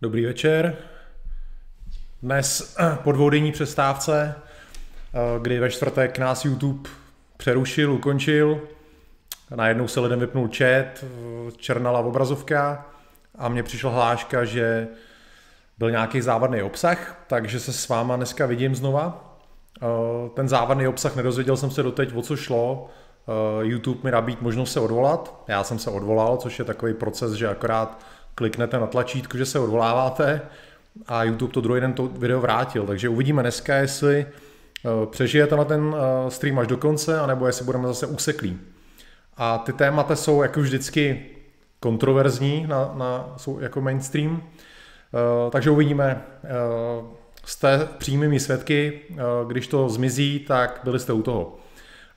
Dobrý večer. Dnes po dvoudenní přestávce, eh, kdy ve čtvrtek nás YouTube přerušil, ukončil, najednou se lidem vypnul chat, černala obrazovka a mně přišla hláška, že byl nějaký závadný obsah, takže se s váma dneska vidím znova. Eh, ten závadný obsah nedozvěděl jsem se doteď, o co šlo. Eh, YouTube mi nabít možnost se odvolat. Já jsem se odvolal, což je takový proces, že akorát kliknete na tlačítko, že se odvoláváte a YouTube to druhý den to video vrátil. Takže uvidíme dneska, jestli eh, přežijete na ten eh, stream až do konce, anebo jestli budeme zase useklí. A ty témata jsou jako vždycky kontroverzní, na, na, jsou jako mainstream, eh, takže uvidíme. Jste přímými svědky, když to zmizí, tak byli jste u toho.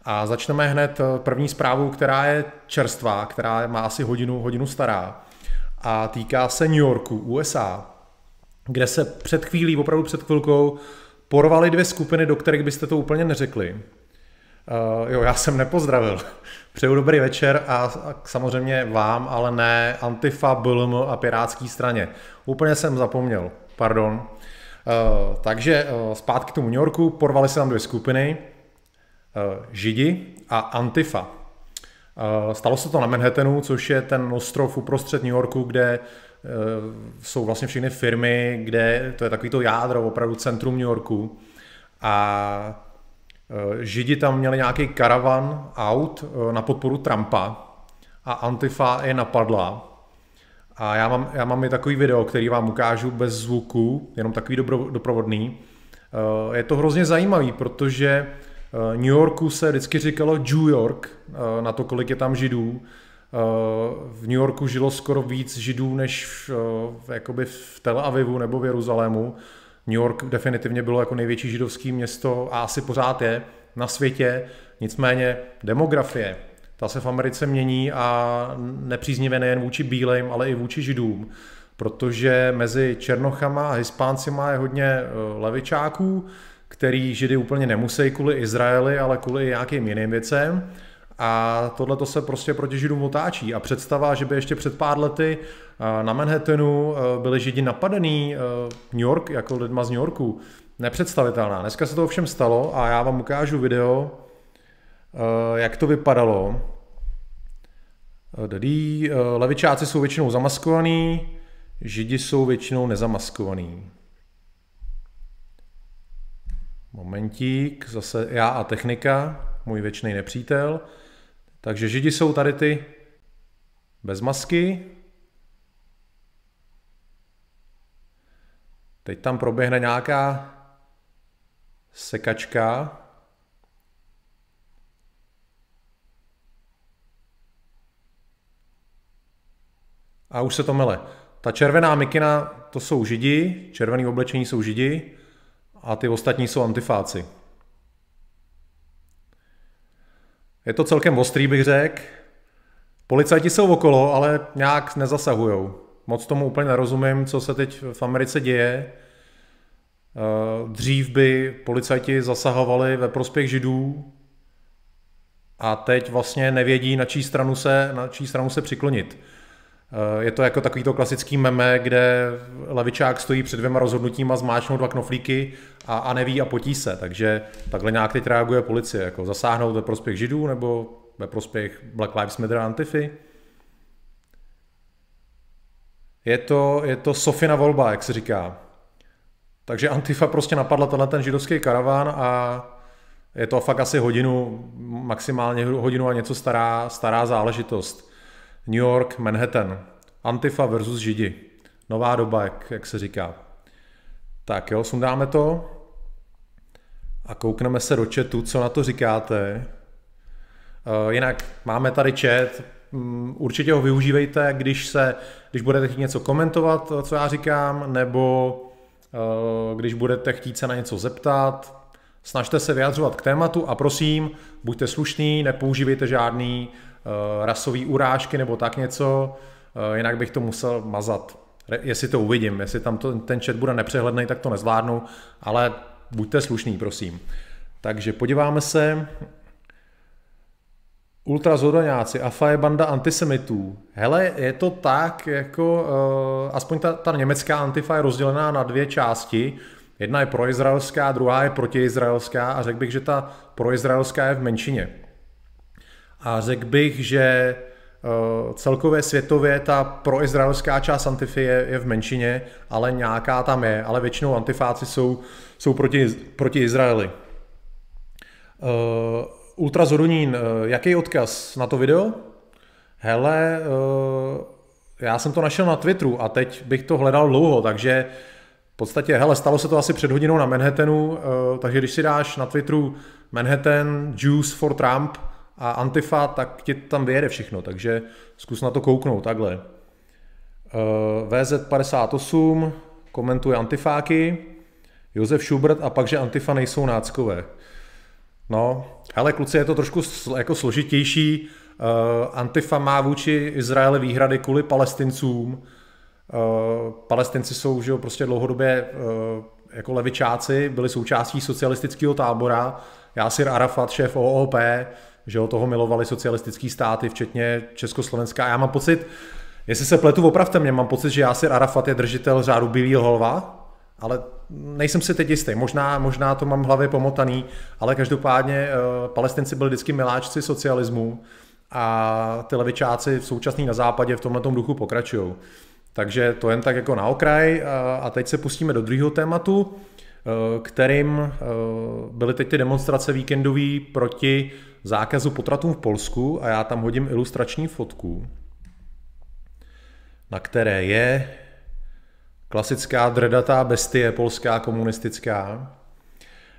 A začneme hned první zprávou, která je čerstvá, která má asi hodinu, hodinu stará a týká se New Yorku, USA, kde se před chvílí, opravdu před chvilkou, porvaly dvě skupiny, do kterých byste to úplně neřekli. Uh, jo, já jsem nepozdravil. Přeju dobrý večer a, a samozřejmě vám, ale ne Antifa, BLM a Pirátský straně. Úplně jsem zapomněl, pardon. Uh, takže uh, zpátky k tomu New Yorku, porvali se tam dvě skupiny, uh, Židi a Antifa. Eh, stalo se to na Manhattanu, což je ten ostrov uprostřed New Yorku, kde eh, jsou vlastně všechny firmy, kde to je takový to jádro, opravdu centrum New Yorku. A eh, Židi tam měli nějaký karavan aut na podporu Trumpa a Antifa je napadla. A já mám, já mám i takový video, který vám ukážu bez zvuku, jenom takový dobro, doprovodný. Je to hrozně zajímavý, protože New Yorku se vždycky říkalo New York, eh, na to, kolik je tam židů. Eh, v New Yorku žilo skoro víc židů než v, jakoby v Tel Avivu nebo v Jeruzalému. New York definitivně bylo jako největší židovské město a asi pořád je na světě. Nicméně demografie, ta se v Americe mění a nepříznivě nejen vůči bílým, ale i vůči židům, protože mezi Černochama a Hispáncima je hodně levičáků, který Židy úplně nemusí kvůli Izraeli, ale kvůli nějakým jiným věcem. A tohle to se prostě proti Židům otáčí. A představa, že by ještě před pár lety eh, na Manhattanu eh, byli Židi napadený eh, New York, jako lidma z New Yorku, nepředstavitelná. Dneska se to ovšem stalo a já vám ukážu video, jak to vypadalo. Levičáci jsou většinou zamaskovaný, Židi jsou většinou nezamaskovaný. Momentík, zase já a technika, můj věčný nepřítel. Takže židi jsou tady ty bez masky. Teď tam proběhne nějaká sekačka. A už se to mele. Ta červená mikina, to jsou židi, červený oblečení jsou židi, a ty ostatní jsou antifáci. Je to celkem ostrý, bych řekl. Policajti jsou okolo, ale nějak nezasahujou. Moc tomu úplně nerozumím, co se teď v Americe děje. Eh, dřív by policajti zasahovali ve prospěch židů a teď vlastně nevědí, na čí stranu se, na čí stranu se přiklonit. Eh, je to jako takový to klasický meme, kde levičák stojí před dvěma rozhodnutíma, zmáčnou dva knoflíky a, a neví a potí se. Takže takhle nějak teď reaguje policie. Jako zasáhnout ve prospěch židů nebo ve prospěch Black Lives Matter a Antify. Je to, je to Sofina volba, jak se říká. Takže Antifa prostě napadla tenhle ten židovský karaván a je to fakt asi hodinu, maximálně hodinu a něco stará, stará záležitost. New York, Manhattan. Antifa versus Židi. Nová doba, jak, jak se říká. Tak jo, sundáme to a koukneme se do chatu, co na to říkáte. Uh, jinak máme tady chat, um, určitě ho využívejte, když, se, když budete chtít něco komentovat, co já říkám, nebo uh, když budete chtít se na něco zeptat. Snažte se vyjadřovat k tématu a prosím, buďte slušní, nepoužívejte žádný uh, rasový urážky nebo tak něco, uh, jinak bych to musel mazat. Jestli to uvidím, jestli tam to, ten chat bude nepřehledný, tak to nezvládnu, ale buďte slušný, prosím. Takže podíváme se. ultrazodaňáci, AFA je banda antisemitů. Hele, je to tak, jako uh, aspoň ta, ta německá antifa je rozdělená na dvě části. Jedna je proizraelská, druhá je protiizraelská a řekl bych, že ta proizraelská je v menšině. A řekl bych, že uh, celkově světově ta proizraelská část antify je, je v menšině, ale nějaká tam je, ale většinou antifáci jsou, jsou proti, proti Izraeli. Uh, Ultrazorunín, jaký odkaz na to video? Hele, já jsem to našel na Twitteru a teď bych to hledal dlouho, takže v podstatě, hele, stalo se to asi před hodinou na Manhattanu, takže když si dáš na Twitteru Manhattan, Juice for Trump a Antifa, tak ti tam vyjede všechno, takže zkus na to kouknout takhle. VZ58 komentuje antifáky, Josef Schubert a pak, že antifa nejsou náckové. No, ale kluci, je to trošku jako složitější. Uh, Antifa má vůči Izraeli výhrady kvůli palestincům. Uh, palestinci jsou že jo, prostě dlouhodobě uh, jako levičáci, byli součástí socialistického tábora. Jásir Arafat, šéf OOP, že jo, toho milovali socialistický státy, včetně Československá. Já mám pocit, jestli se pletu, opravte mě, mám pocit, že Jásir Arafat je držitel řádu Bílého holva, ale nejsem si teď jistý, možná, možná to mám v hlavě pomotaný, ale každopádně uh, palestinci byli vždycky miláčci socialismu a ty levičáci v současný na západě v tomhle duchu pokračují. Takže to jen tak jako na okraj a teď se pustíme do druhého tématu, eh, kterým eh, byly teď ty demonstrace víkendový proti zákazu potratům v Polsku a já tam hodím ilustrační fotku, na které je Klasická dredatá bestie polská komunistická.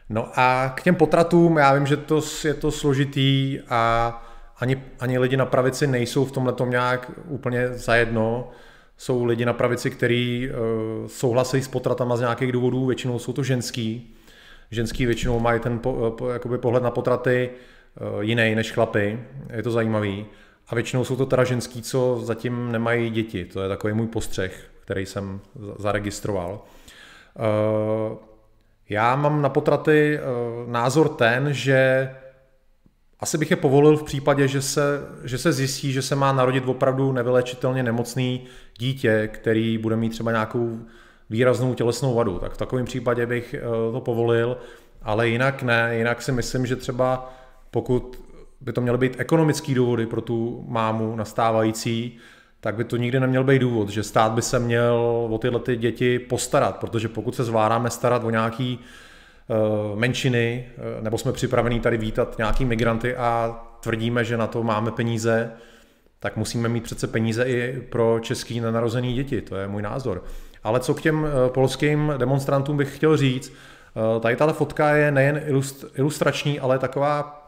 No a k těm potratům, já vím, že to je to složitý a ani, ani lidi na pravici nejsou v tomhle tom nějak úplně zajedno. Jsou lidi na pravici, kteří uh, souhlasí s potratama z nějakých důvodů, většinou jsou to ženský. Ženský většinou mají ten po, po, jakoby pohled na potraty jiný než chlapy, je to zajímavý. A většinou jsou to teda ženský, co zatím nemají děti, to je takový můj postřeh který jsem zaregistroval. Eh, já mám na potraty eh, názor ten, že asi bych je povolil v případě, že se, že se zjistí, že se má narodit opravdu nevylečitelně nemocný dítě, který bude mít třeba nějakou výraznou tělesnou vadu. Tak v takovém případě bych eh, to povolil, ale jinak ne. Jinak si myslím, že třeba pokud by to měly být ekonomické důvody pro tu mámu nastávající, tak by to nikdy neměl být důvod, že stát by se měl o tyhle ty děti postarat, protože pokud se zvládáme starat o nějaký uh, menšiny, uh, nebo jsme připravení tady vítat nějaký migranty a tvrdíme, že na to máme peníze, tak musíme mít přece peníze i pro český nenarozený děti, to je můj názor. Ale co k těm uh, polským demonstrantům bych chtěl říct, tady tato fotka je nejen ilustrační, ale taková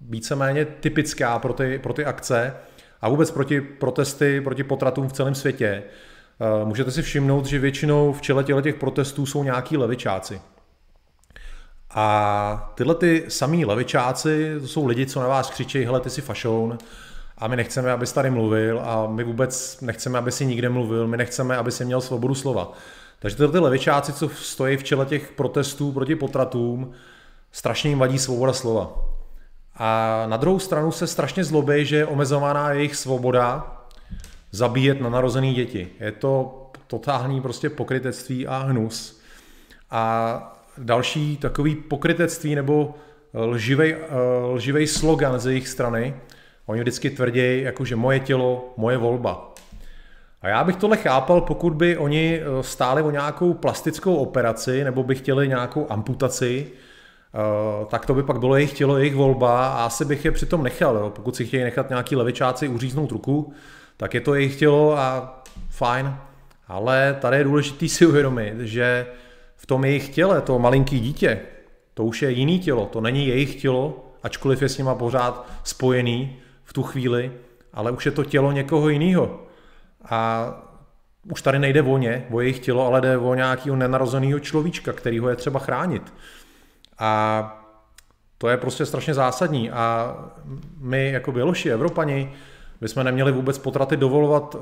víceméně typická pro ty, pro ty akce, a vůbec proti protesty, proti potratům v celém světě, eh, můžete si všimnout, že většinou v čele těch protestů jsou nějaký levičáci. A tyhle ty samý levičáci, to jsou lidi, co na vás křičí, hele, ty jsi fašoun, a my nechceme, abys tady mluvil a my vůbec nechceme, aby si nikde mluvil, my nechceme, aby si měl svobodu slova. Takže tyhle ty levičáci, co stojí v čele těch protestů proti potratům, strašně jim vadí svoboda slova. A na druhou stranu se strašně zlobí, že je omezovaná jejich svoboda zabíjet na narozené děti. Je to totální prostě pokrytectví a hnus. A další takový pokrytectví nebo lživej, lživej slogan z jejich strany, oni vždycky tvrdí, jako že moje tělo, moje volba. A já bych tohle chápal, pokud by oni stáli o nějakou plastickou operaci nebo by chtěli nějakou amputaci, Eh, tak to by pak bylo jejich tělo, jejich volba a asi bych je přitom nechal. Jo. Pokud si chtějí nechat nějaký levičáci uříznout ruku, tak je to jejich tělo a fajn. Ale tady je důležité si uvědomit, že v tom jejich těle, to malinký dítě, to už je jiný tělo, to není jejich tělo, ačkoliv je s nima pořád spojený v tu chvíli, ale už je to tělo někoho jiného. A už tady nejde o ně, o jejich tělo, ale jde o nějakého nenarozeného človíčka, který ho je třeba chránit. A to je prostě strašně zásadní a my jako Běloši, Evropani, bychom neměli vůbec potraty dovolovat eh,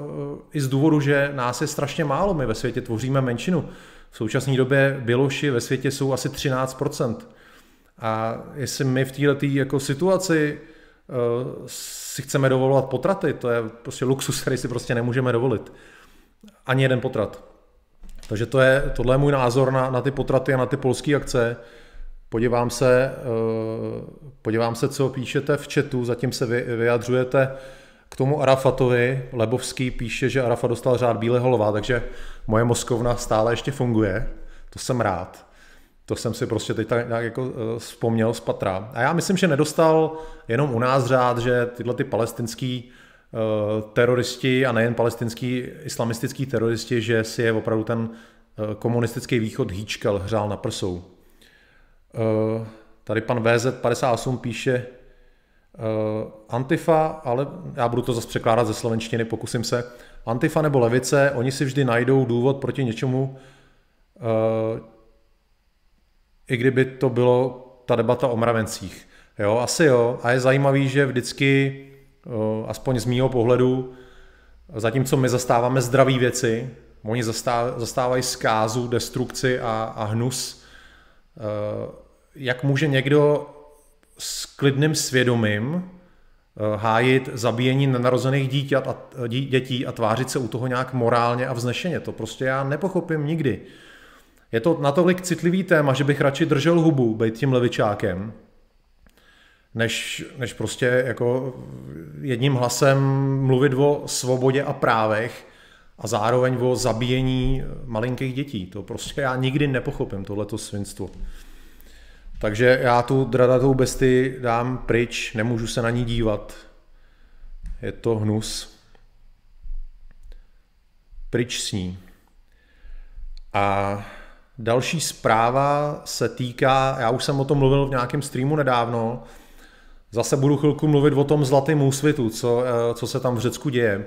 i z důvodu, že nás je strašně málo. My ve světě tvoříme menšinu. V současné době Běloši ve světě jsou asi 13%. A jestli my v této jako situaci si chceme dovolovat potraty. To je prostě luxus, který si prostě nemůžeme dovolit. Ani jeden potrat. Takže to je, tohle je můj názor na, na ty potraty a na ty polské akce. Podívám se, uh, podívám se, co píšete v chatu, zatím se vy, vyjadřujete k tomu Arafatovi. Lebovský píše, že Arafat dostal řád Bílého lva, takže moje mozkovna stále ještě funguje. To jsem rád. To jsem si prostě teď tak jako uh, vzpomněl z patra. A já myslím, že nedostal jenom u nás řád, že tyhle ty palestinský uh, teroristi a nejen palestinský islamistický teroristi, že si je opravdu ten komunistický východ hýčkal, hřál na prsou. Tady pan VZ58 píše uh, Antifa, ale já budu to zase překládat ze slovenštiny, pokusím se. Antifa nebo levice, oni si vždy najdou důvod proti něčemu, uh, i kdyby to bylo ta debata o mravencích. Jo, asi jo. A je zajímavý, že vždycky, aspoň z mýho pohledu, zatímco my zastáváme zdraví věci, oni zastávají zkázu, destrukci a, a hnus, jak může někdo s klidným svědomím hájit zabíjení nenarozených dítět a, dětí a tvářit se u toho nějak morálně a vznešeně. To prostě já nepochopím nikdy. Je to natolik citlivý téma, že bych radši držel hubu, být tím levičákem, než, než prostě jako jedním hlasem mluvit o svobodě a právech a zároveň o zabíjení malinkých dětí. To prostě já nikdy nepochopím, tohleto svinstvo. Takže já tu dradatou besty dám pryč, nemůžu se na ní dívat. Je to hnus. Pryč s ní. A Další zpráva se týká, já už jsem o tom mluvil v nějakém streamu nedávno, zase budu chvilku mluvit o tom zlatém úsvitu, co, eh, co se tam v Řecku děje.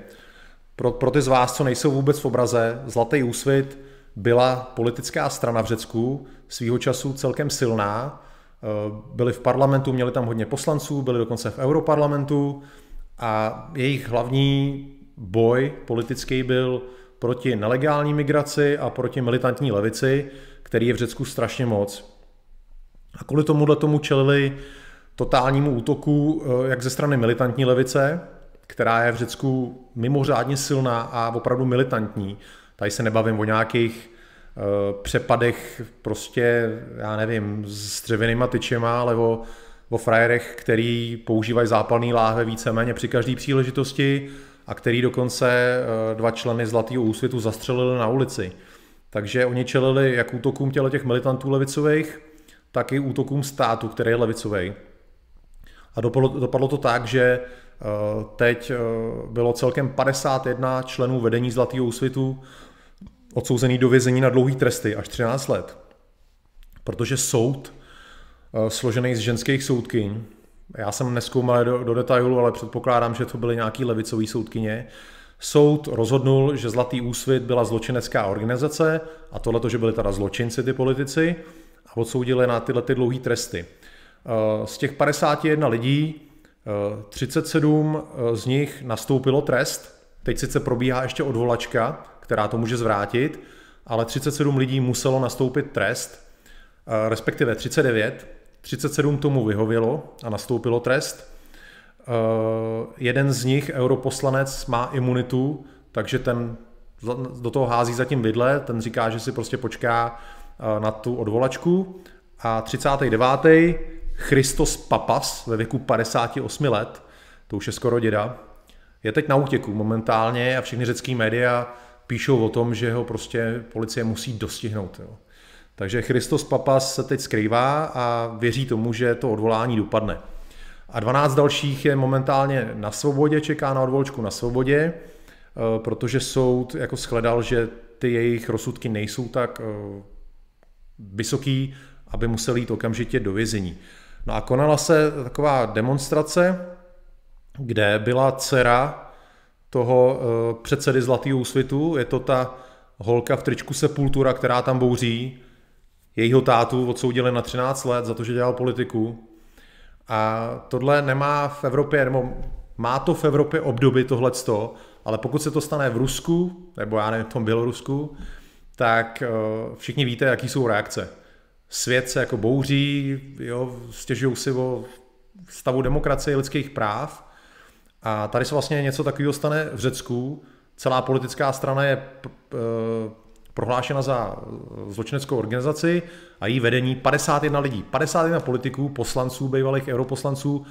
Pro, pro ty z vás, co nejsou vůbec v obraze, Zlatý úsvit byla politická strana v Řecku, svýho času celkem silná, eh, byli v parlamentu, měli tam hodně poslanců, byli dokonce v europarlamentu a jejich hlavní boj politický byl proti nelegální migraci a proti militantní levici, který je v Řecku strašně moc. A kvůli tomuhle tomu čelili totálnímu útoku eh, jak ze strany militantní levice, která je v Řecku mimořádně silná a opravdu militantní. Tady se nebavím o nějakých uh, přepadech prostě, já nevím, s dřevěnýma tyčema, ale o, o frajerech, který používají zápalný láhve víceméně při každé příležitosti a který dokonce eh, dva členy Zlatého úsvitu zastřelili na ulici. Takže oni čelili jak útokům těle těch militantů levicových, tak i útokům státu, který je levicový. A dopadlo, dopadlo to tak, že eh, teď eh, bylo celkem 51 členů vedení Zlatého úsvitu odsouzený do vězení na dlouhý tresty, až 13 let. Protože soud, složený z ženských soudkyň, já jsem neskoumal do, do detailu, ale předpokládám, že to byly nějaký levicový soudkyně. Soud rozhodnul, že Zlatý úsvit byla zločinecká organizace a tohle, že byli teda zločinci ty politici a odsoudili na tyhle ty dlouhé tresty. Eh, z těch 51 lidí 37 eh, eh, z nich nastoupilo trest, teď sice probíhá ještě odvolačka, která to může zvrátit, ale 37 lidí muselo nastoupit trest, respektive 39, 37 tomu vyhovělo a nastoupilo trest. Uh, jeden z nich, europoslanec, má imunitu, takže ten do toho hází zatím vidle, ten říká, že si prostě počká uh, na tu odvolačku. A 39. Christos Papas ve věku 58 let, to už je skoro děda, je teď na útěku momentálně a všechny řecký média píšou o tom, že ho prostě policie musí dostihnout. Jo. Takže Christos Papas se teď skrývá a věří tomu, že to odvolání dopadne. A 12 dalších je momentálně na svobodě, čeká na odvolčku na svobodě, eh, protože soud jako shledal, že ty jejich rozsudky nejsou tak eh, vysoký, aby museli jít okamžitě do vězení. No a konala se taková demonstrace, kde byla dcera toho eh, předsedy Zlatého úsvitu, je to ta holka v tričku Sepultura, která tam bouří, jejího tátu odsoudili na 13 let za to, že dělal politiku. A tohle nemá v Evropě, nebo má to v Evropě období tohleto, ale pokud se to stane v Rusku, nebo já nevím, v tom Bělorusku, tak eh, všichni víte, jaký jsou reakce. Svět se jako bouří, jo, stěžují si o stavu demokracie lidských práv. A tady se vlastně něco takového stane v Řecku. Celá politická strana je prohlášena za zločineckou organizaci a její vedení 51 lidí, 51 politiků, poslanců, bývalých europoslanců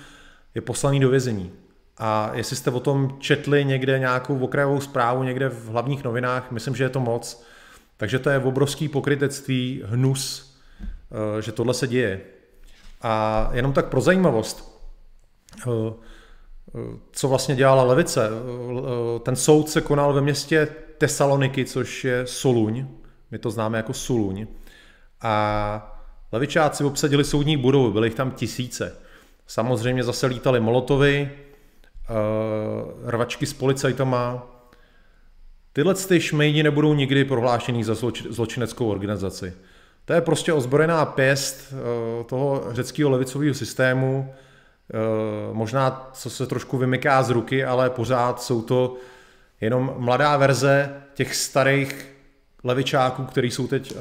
je poslaný do vězení. A jestli jste o tom četli někde nějakou okrajovou zprávu někde v hlavních novinách, myslím, že je to moc. Takže to je obrovský pokrytectví, hnus, eh, že tohle se děje. A jenom tak pro zajímavost, eh, eh, co vlastně dělala levice. Ten soud se konal ve městě Tesaloniky, což je Soluň, my to známe jako Suluň. A levičáci obsadili soudní budovu, byly jich tam tisíce. Samozřejmě zase lítali molotovy, uh, rvačky s policajtama. Tyhle ty šmejdi nebudou nikdy prohlášený za zloč- zločineckou organizaci. To je prostě ozbrojená pěst uh, toho řeckého levicového systému, možná co se trošku vymyká z ruky, ale pořád jsou to jenom mladá verze těch starých levičáků, který jsou teď,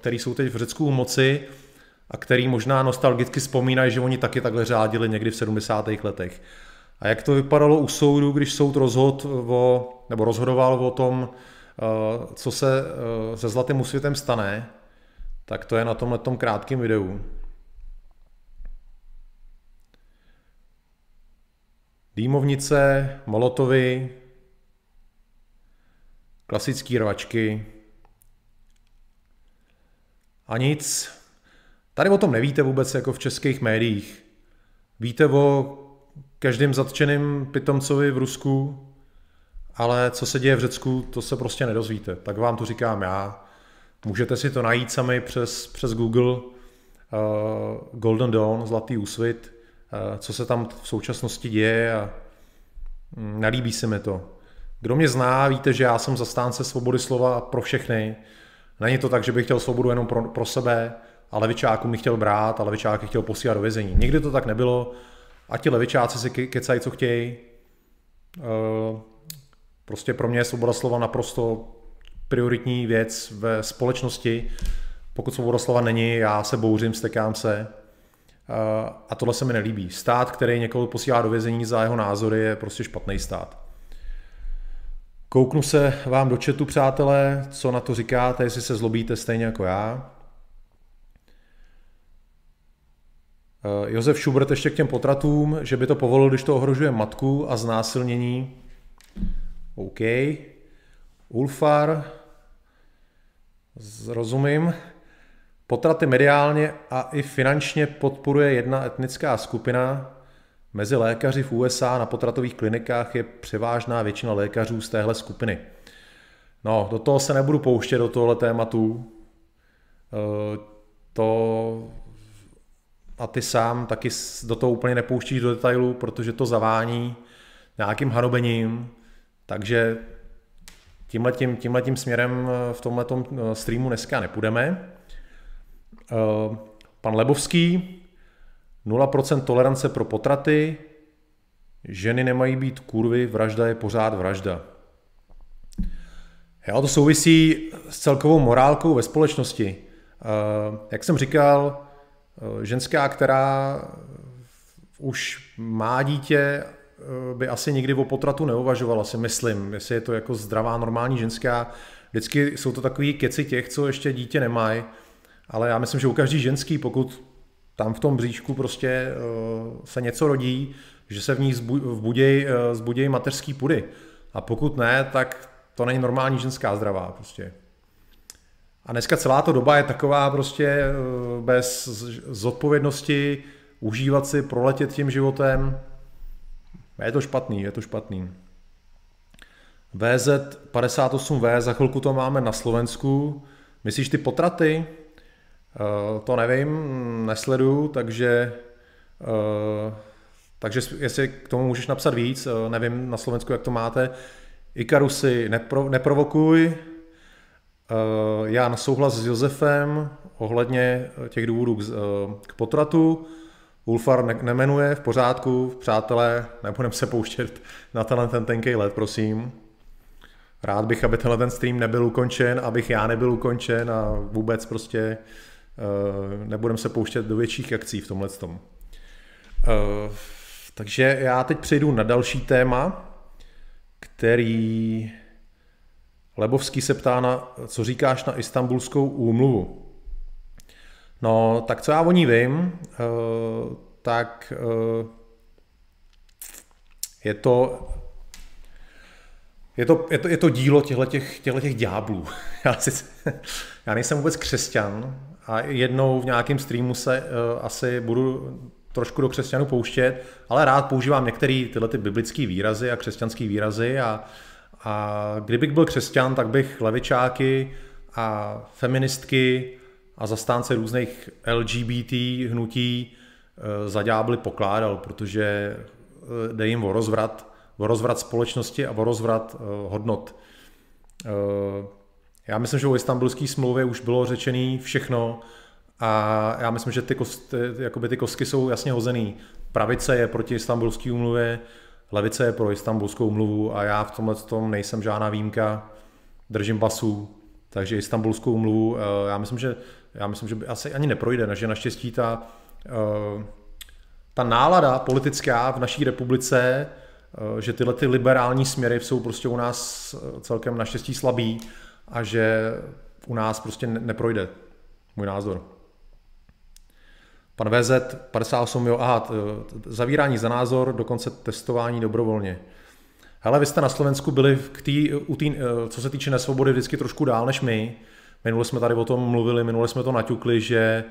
který jsou teď v Řecku moci a který možná nostalgicky vzpomínají, že oni taky takhle řádili někdy v 70. letech. A jak to vypadalo u soudu, když soud rozhod o, nebo rozhodoval o tom, eh, co se eh, se Zlatým světem stane, tak to je na tomhle tom krátkém videu. Dýmovnice, molotovy, klasické rvačky a nic. Tady o tom nevíte vůbec jako v českých médiích. Víte o každým zatčeným pitomcovi v Rusku, ale co se děje v Řecku, to se prostě nedozvíte. Tak vám to říkám já. Můžete si to najít sami přes, přes Google uh, Golden Dawn, Zlatý úsvit, co se tam v současnosti děje a um, nelíbí se mi to. Kdo mě zná, víte, že já jsem zastánce svobody slova pro všechny. Není to tak, že bych chtěl svobodu jenom pro, pro sebe, a levičáků mi chtěl brát a levičáky chtěl posílat do vězení. Nikdy to tak nebylo a ti levičáci si kecají, co chtějí. Eh, prostě pro mě je svoboda slova naprosto prioritní věc ve společnosti. Pokud svoboda slova není, já se bouřím, stekám se. A tohle se mi nelíbí. Stát, který někoho posílá do vězení za jeho názory, je prostě špatný stát. Kouknu se vám do chatu, přátelé, co na to říkáte, jestli se zlobíte stejně jako já. Eh, Josef Schubert ještě k těm potratům, že by to povolil, když to ohrožuje matku a znásilnění. OK. Ulfar, rozumím. Potraty mediálně a i finančně podporuje jedna etnická skupina. Mezi lékaři v USA na potratových klinikách je převážná většina lékařů z téhle skupiny. No, do toho se nebudu pouštět, do tohle tématu. Eh, to a ty sám taky do toho úplně nepouštíš do detailů, protože to zavání nějakým hanobením, takže tímhletím, tímhletím směrem eh, v tomhle eh, streamu dneska nepůjdeme. Eh, pan Lebovský, 0% tolerance pro potraty, ženy nemají být kurvy, vražda je pořád vražda. Jo, to souvisí s celkovou morálkou ve společnosti. Jak jsem říkal, Eh, ženská, která už má dítě, eh, by asi nikdy o potratu neuvažovala, si myslím, jestli je to jako zdravá, normální ženská. Vždycky jsou to takový keci těch, co ještě dítě nemají, ale já myslím, že u každý ženský, pokud tam v tom bříšku prostě eh, se něco rodí, že se v ní zbuděj, zbuděj mateřský pudy. A pokud ne, tak to není normální ženská zdravá prostě. A dneska celá ta doba je taková prostě eh, bez zodpovědnosti, užívat si, proletět tím životem. Je to špatný, je to špatný. VZ58V, za chvilku to máme na Slovensku. Myslíš ty potraty? Uh, to nevím, nesleduju, takže uh, takže jestli k tomu můžeš napsat víc, uh, nevím na Slovensku, jak to máte. Ikarusy, nepro, neprovokuj, Eh, já na souhlas s Josefem ohledně těch důvodů k, eh, k potratu. Ulfar ne- nemenuje, v pořádku, přátelé, nebudeme se pouštět na tenhle ten tenkej let, prosím. Rád bych, aby tenhle ten stream nebyl ukončen, abych já nebyl ukončen a vůbec prostě uh, nebudeme se pouštět do větších akcí v tomhle tom. Uh, takže já teď přejdu na další téma, který Lebovský se ptá na, co říkáš na istambulskou úmluvu. No, tak co já o ní vím, uh, tak je to je to, je to, je to dílo těchto těch, ďáblů. Já, si, já nejsem vůbec křesťan a jednou v nějakém streamu se uh, asi budu trošku do křesťanů pouštět, ale rád používám některé tyhle ty biblické výrazy a křesťanské výrazy a, a kdybych byl křesťan, tak bych levičáky a feministky a zastánce různých LGBT hnutí uh, za ďábly pokládal, protože uh, jde jim o rozvrat o rozvrat společnosti a o rozvrat uh, hodnot. Uh, já myslím, že o istambulské smlouvě už bylo řečené všechno a já myslím, že ty, kost, jakoby ty kostky jsou jasně hozený. Pravice je proti istambulské úmluvě, levice je pro istambulskou úmluvu a já v tomhle tom nejsem žádná výjimka, držím basu, takže istambulskou úmluvu, uh, já myslím, že já myslím, že asi ani neprojde, že naštěstí ta, ta nálada politická v naší republice Eh, že tyhle ty liberální směry jsou prostě u nás eh, celkem naštěstí slabý a že u nás prostě neprojde. Můj názor. Pan VZ 58, jo, aha, zavírání za názor, dokonce testování dobrovolně. Hele, vy jste na Slovensku byli k tý, u tý, eh, co se týče nesvobody, vždycky trošku dál než my. Minule jsme tady o tom mluvili, minule jsme to naťukli, že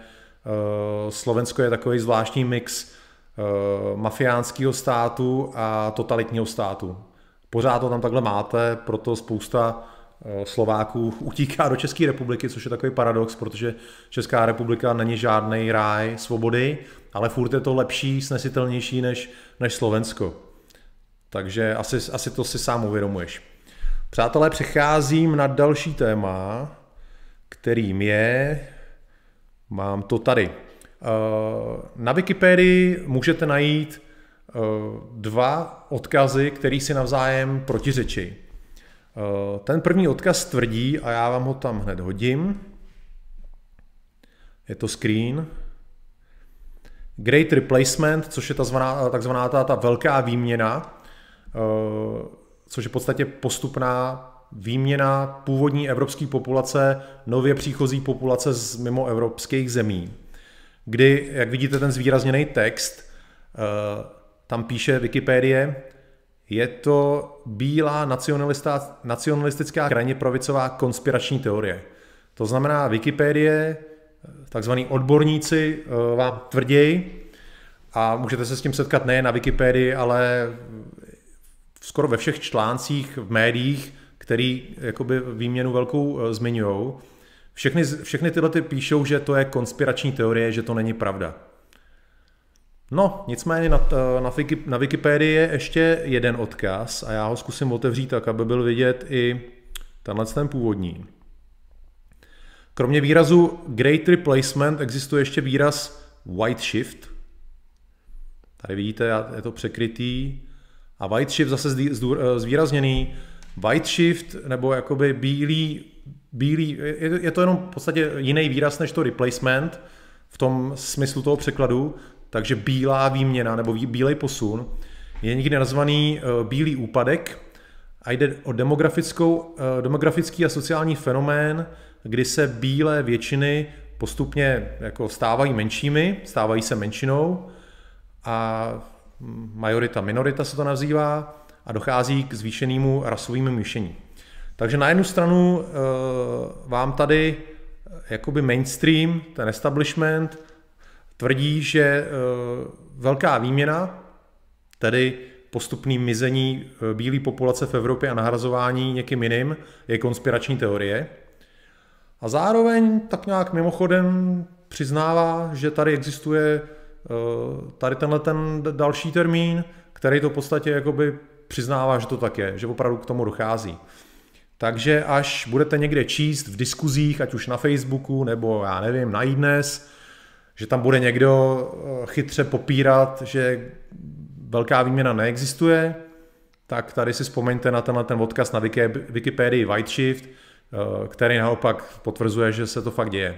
Slovensko je takový zvláštní mix Eh, mafiánského státu a totalitního státu. Pořád to tam takhle máte, proto spousta eh, Slováků utíká do České republiky, což je takový paradox, protože Česká republika není žádný ráj svobody, ale furt je to lepší, snesitelnější než, než Slovensko. Takže asi, asi to si sám uvědomuješ. Přátelé, přecházím na další téma, kterým je, mám to tady, Eh, na Wikipedii můžete najít eh, dva odkazy, které si navzájem protiřečí. Eh, ten první odkaz tvrdí, a já vám ho tam hned hodím, je to screen, Great Replacement, což je takzvaná, ta, ta velká výměna, což je v podstatě postupná výměna původní evropské populace, nově příchozí populace z mimo evropských zemí kdy, jak vidíte ten zvýrazněný text, eh, tam píše Wikipedie, je to bílá nacionalistická krajně pravicová konspirační teorie. To znamená, Wikipedie, takzvaní odborníci eh, vám tvrději, a můžete se s tím setkat nejen na Wikipedii, ale skoro ve všech článcích v médiích, který jakoby výměnu velkou eh, zmiňují, všechny, všechny tyhle ty píšou, že to je konspirační teorie, že to není pravda. No, nicméně na, na, na Wikipedii je ještě jeden odkaz a já ho zkusím otevřít tak, aby byl vidět i tenhle ten původní. Kromě výrazu Great Replacement existuje ještě výraz White Shift. Tady vidíte, je to překrytý. A White Shift zase zvýrazněný. White Shift nebo jakoby bílý bílý, je, je to jenom v podstatě jiný výraz než to replacement v tom smyslu toho překladu, takže bílá výměna nebo bílej posun je někdy nazvaný eh, bílý úpadek a jde o demografickou, eh, demografický a sociální fenomén, kdy se bílé většiny postupně jako stávají menšími, stávají se menšinou a majorita, minorita se to nazývá a dochází k zvýšenému rasovému myšlení. Takže na jednu stranu uh, vám tady eh, jakoby mainstream, ten establishment, tvrdí, že uh, velká výměna, tedy postupný mizení bílé populace v Evropě a nahrazování někým jiným, je konspirační teorie. A zároveň tak nějak mimochodem přiznává, že tady existuje tady tenhle ten další termín, který to v podstatě jakoby přiznává, že to tak je, že opravdu k tomu dochází. Takže až budete někde číst v diskuzích, ať už na Facebooku nebo já nevím, na iDnes, že tam bude někdo eh, chytře popírat, že velká výměna neexistuje, tak tady si vzpomeňte na tenhle ten odkaz na Wikipedii White Shift, eh, který naopak potvrzuje, že se to fakt děje.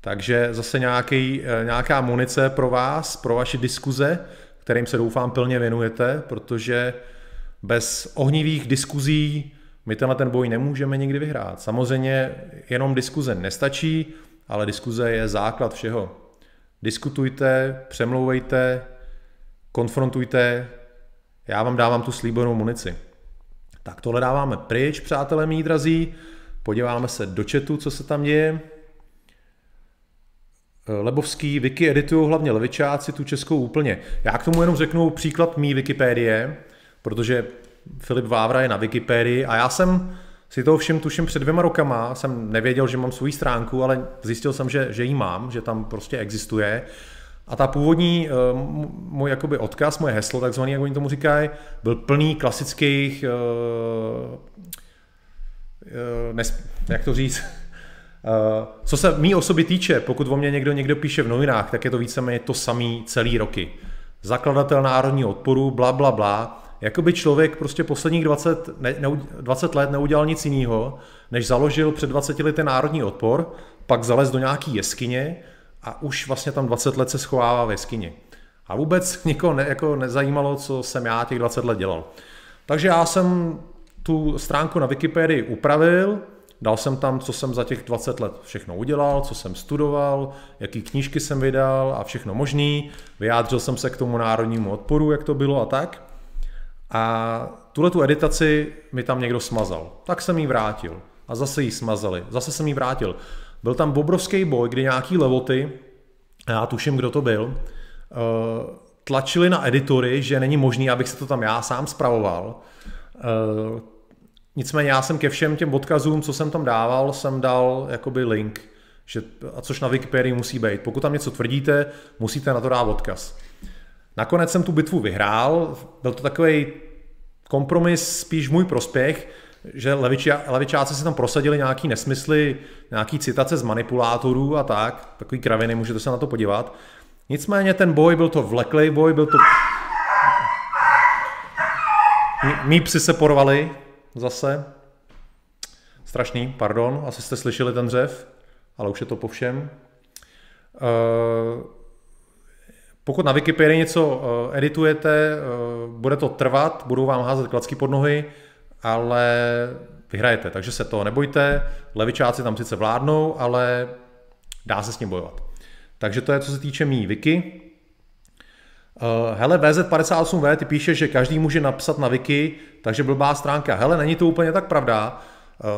Takže zase nějaký, nějaká munice pro vás, pro vaše diskuze, kterým se doufám plně věnujete, protože bez ohnivých diskuzí my tenhle ten boj nemůžeme nikdy vyhrát. Samozřejmě jenom diskuze nestačí, ale diskuze je základ všeho. Diskutujte, přemlouvejte, konfrontujte, já vám dávám tu slíbenou munici. Tak tohle dáváme pryč, přátelé mý drazí, podíváme se do chatu, co se tam děje. Lebovský, wiki editují hlavně levičáci, tu českou úplně. Já k tomu jenom řeknu příklad mý Wikipédie, protože Filip Vávra je na Wikipedii a já jsem si to všem tuším před dvěma rokama, jsem nevěděl, že mám svou stránku, ale zjistil jsem, že, že ji mám, že tam prostě existuje. A ta původní, eh, můj jakoby odkaz, moje heslo, takzvaný, jak oni tomu říkají, byl plný klasických, uh, uh, nes, jak to říct, co se mý osoby týče, pokud o mě někdo někdo píše v novinách, tak je to víceméně to samý celý roky. Zakladatel národního odporu, bla, bla, bla Jakoby člověk prostě posledních 20, ne, ne, 20 let neudělal nic jiného, než založil před 20 lety národní odpor, pak zalez do nějaký jeskyně a už vlastně tam 20 let se schovává v jeskyni. A vůbec nikoho ne, jako nezajímalo, co jsem já těch 20 let dělal. Takže já jsem tu stránku na Wikipedii upravil, dal jsem tam, co jsem za těch 20 let všechno udělal, co jsem studoval, jaký knížky jsem vydal a všechno možný. Vyjádřil jsem se k tomu národnímu odporu, jak to bylo a tak. A tuhle tu editaci mi tam někdo smazal. Tak jsem ji vrátil. A zase ji smazali. Zase jsem ji vrátil. Byl tam obrovský boj, kdy nějaký levoty, já tuším, kdo to byl, eh, tlačili na editory, že není možný, abych se to tam já sám spravoval. Eh, nicméně já jsem ke všem těm odkazům, co jsem tam dával, jsem dal jakoby link, že, a což na Wikipedii musí být. Pokud tam něco tvrdíte, musíte na to dát odkaz. Nakonec jsem tu bitvu vyhrál, byl to takový kompromis spíš můj prospěch, že levičia, levičáci si tam prosadili nějaký nesmysly, nějaký citace z manipulátorů a tak, takový kraviny, můžete se na to podívat. Nicméně ten boj byl to vleklej boj, byl to... Mí psi se porvali zase. Strašný, pardon, asi jste slyšeli ten dřev, ale už je to po všem. Uh, pokud na Wikipedii něco uh, editujete, uh, bude to trvat, budou vám házet klacky pod nohy, ale vyhrajete, takže se to nebojte. Levičáci tam sice vládnou, ale dá se s ním bojovat. Takže to je, co se týče mý wiki. Uh, hele, VZ58V, ty píše, že každý může napsat na wiki, takže blbá stránka. Hele, není to úplně tak pravda.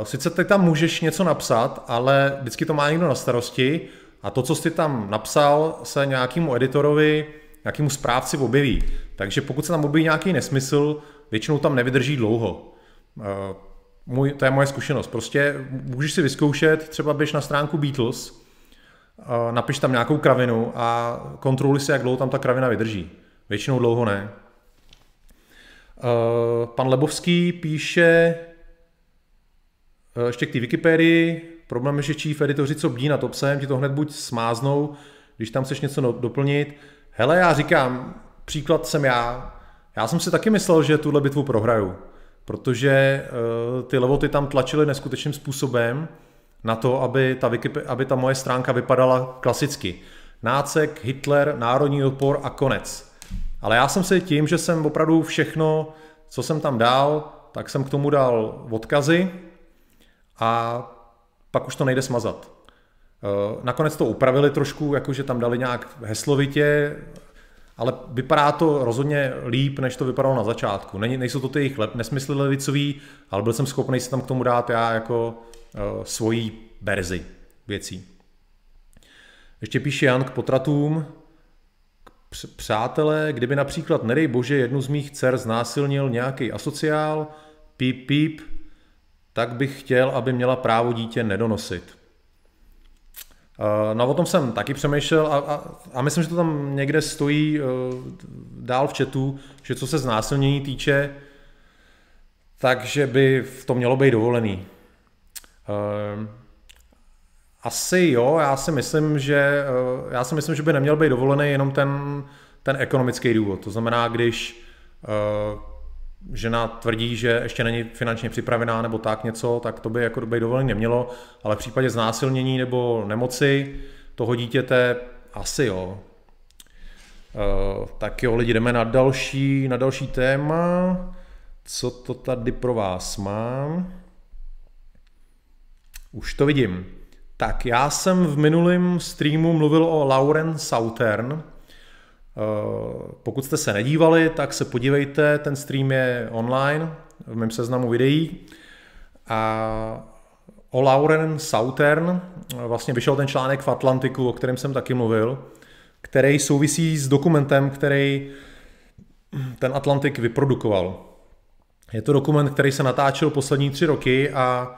Sice ty tam můžeš něco napsat, ale vždycky to má někdo na starosti a to, co jsi tam napsal, se nějakému editorovi, nějakému správci objeví. Takže pokud se tam objeví nějaký nesmysl, většinou tam nevydrží dlouho. Eh, můj, to je moje zkušenost. Prostě můžeš si vyzkoušet, třeba běž na stránku Beatles, eh, napiš tam nějakou kravinu a kontroluj si, jak dlouho tam ta kravina vydrží. Většinou dlouho ne. Eh, pan Lebovský píše ještě k té Wikipedii, Problém je, že chief editoři, co bdí nad obsahem, ti to hned buď smáznou, když tam chceš něco doplnit. Hele, já říkám, příklad jsem já. Já jsem si taky myslel, že tuhle bitvu prohraju, protože uh, ty levoty tam tlačily neskutečným způsobem na to, aby ta, Wikip- aby ta moje stránka vypadala klasicky. Nácek, Hitler, národní odpor a konec. Ale já jsem si tím, že jsem opravdu všechno, co jsem tam dal, tak jsem k tomu dal odkazy a pak už to nejde smazat. Eh, nakonec to upravili trošku, jakože tam dali nějak heslovitě, ale vypadá to rozhodně líp, než to vypadalo na začátku. Není, nejsou to ty jejich nesmysly levicový, ale byl jsem schopný si tam k tomu dát já jako uh, svoji verzi věcí. Ještě píše Jan k potratům. Přátelé, kdyby například, nedej bože, jednu z mých dcer znásilnil nějaký asociál, píp, píp, tak bych chtěl, aby měla právo dítě nedonosit. Eh, no o tom jsem taky přemýšlel a, a, a myslím, že to tam někde stojí uh, dál v chatu, že co se znásilnění týče, takže by v tom mělo být dovolený. Uh, asi jo, já si myslím, že já si myslím, že by neměl být dovolený jenom ten, ten ekonomický důvod. To znamená, když žena tvrdí, že ještě není finančně připravená nebo tak něco, tak to by jako by dovolení nemělo, ale v případě znásilnění nebo nemoci toho dítěte, asi jo. Uh, tak jo, lidi, jdeme na další, na další téma. Co to tady pro vás mám? Už to vidím. Tak já jsem v minulém streamu mluvil o Lauren Southern. Uh, pokud jste se nedívali, tak se podívejte, ten stream je online v mém seznamu videí. A o Lauren Southern vlastně vyšel ten článek v Atlantiku, o kterém jsem taky mluvil, který souvisí s dokumentem, který ten Atlantik vyprodukoval. Je to dokument, který se natáčel poslední tři roky a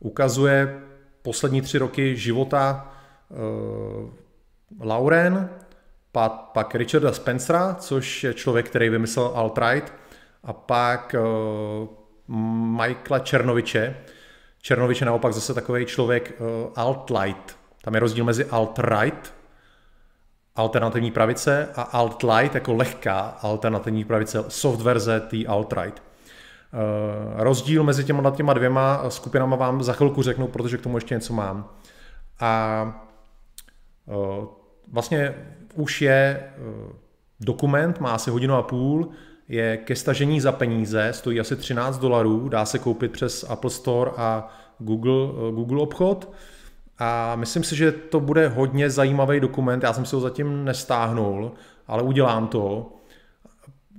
ukazuje poslední tři roky života uh, Lauren, pak, pak Richarda Spencera, což je člověk, který vymyslel alt-right, a pak uh, Michaela Černoviče. Černovič je naopak zase takový člověk uh, alt-light. Tam je rozdíl mezi alt-right, alternativní pravice, a alt-light jako lehká alternativní pravice, soft verze té alt-right. Uh, rozdíl mezi těma, těma dvěma skupinama vám za chvilku řeknu, protože k tomu ještě něco mám. A uh, vlastně už je uh, dokument, má asi hodinu a půl, je ke stažení za peníze, stojí asi 13 dolarů, dá se koupit přes Apple Store a Google, Google obchod. A myslím si, že to bude hodně zajímavý dokument. Já jsem si ho zatím nestáhnul, ale udělám to.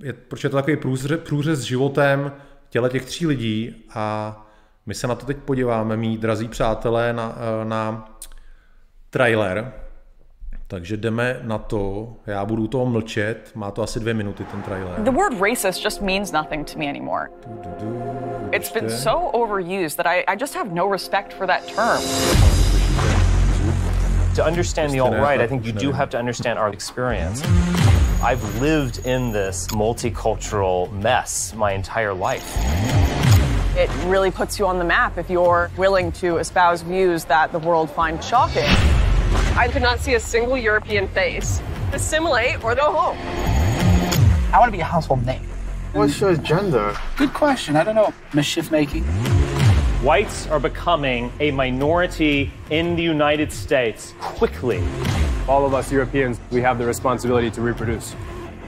Je, protože je to takový průřez, průřez s životem těle těch tří lidí a my se na to teď podíváme, mý drazí přátelé, na, na trailer, takže jdeme na to. Já budu toho mlčet. Má to asi dvě minuty ten trailer. The word racist just means nothing to me anymore. It's been so overused that I, I just have no respect for that term. To understand the alt-right, I think you do have to understand our experience. I've lived in this multicultural mess my entire life. It really puts you on the map if you're willing to espouse views that the world finds shocking. I could not see a single European face. Assimilate or go home. I want to be a household name. What's your gender? Good question. I don't know. Mischief making. Whites are becoming a minority in the United States quickly. All of us Europeans, we have the responsibility to reproduce.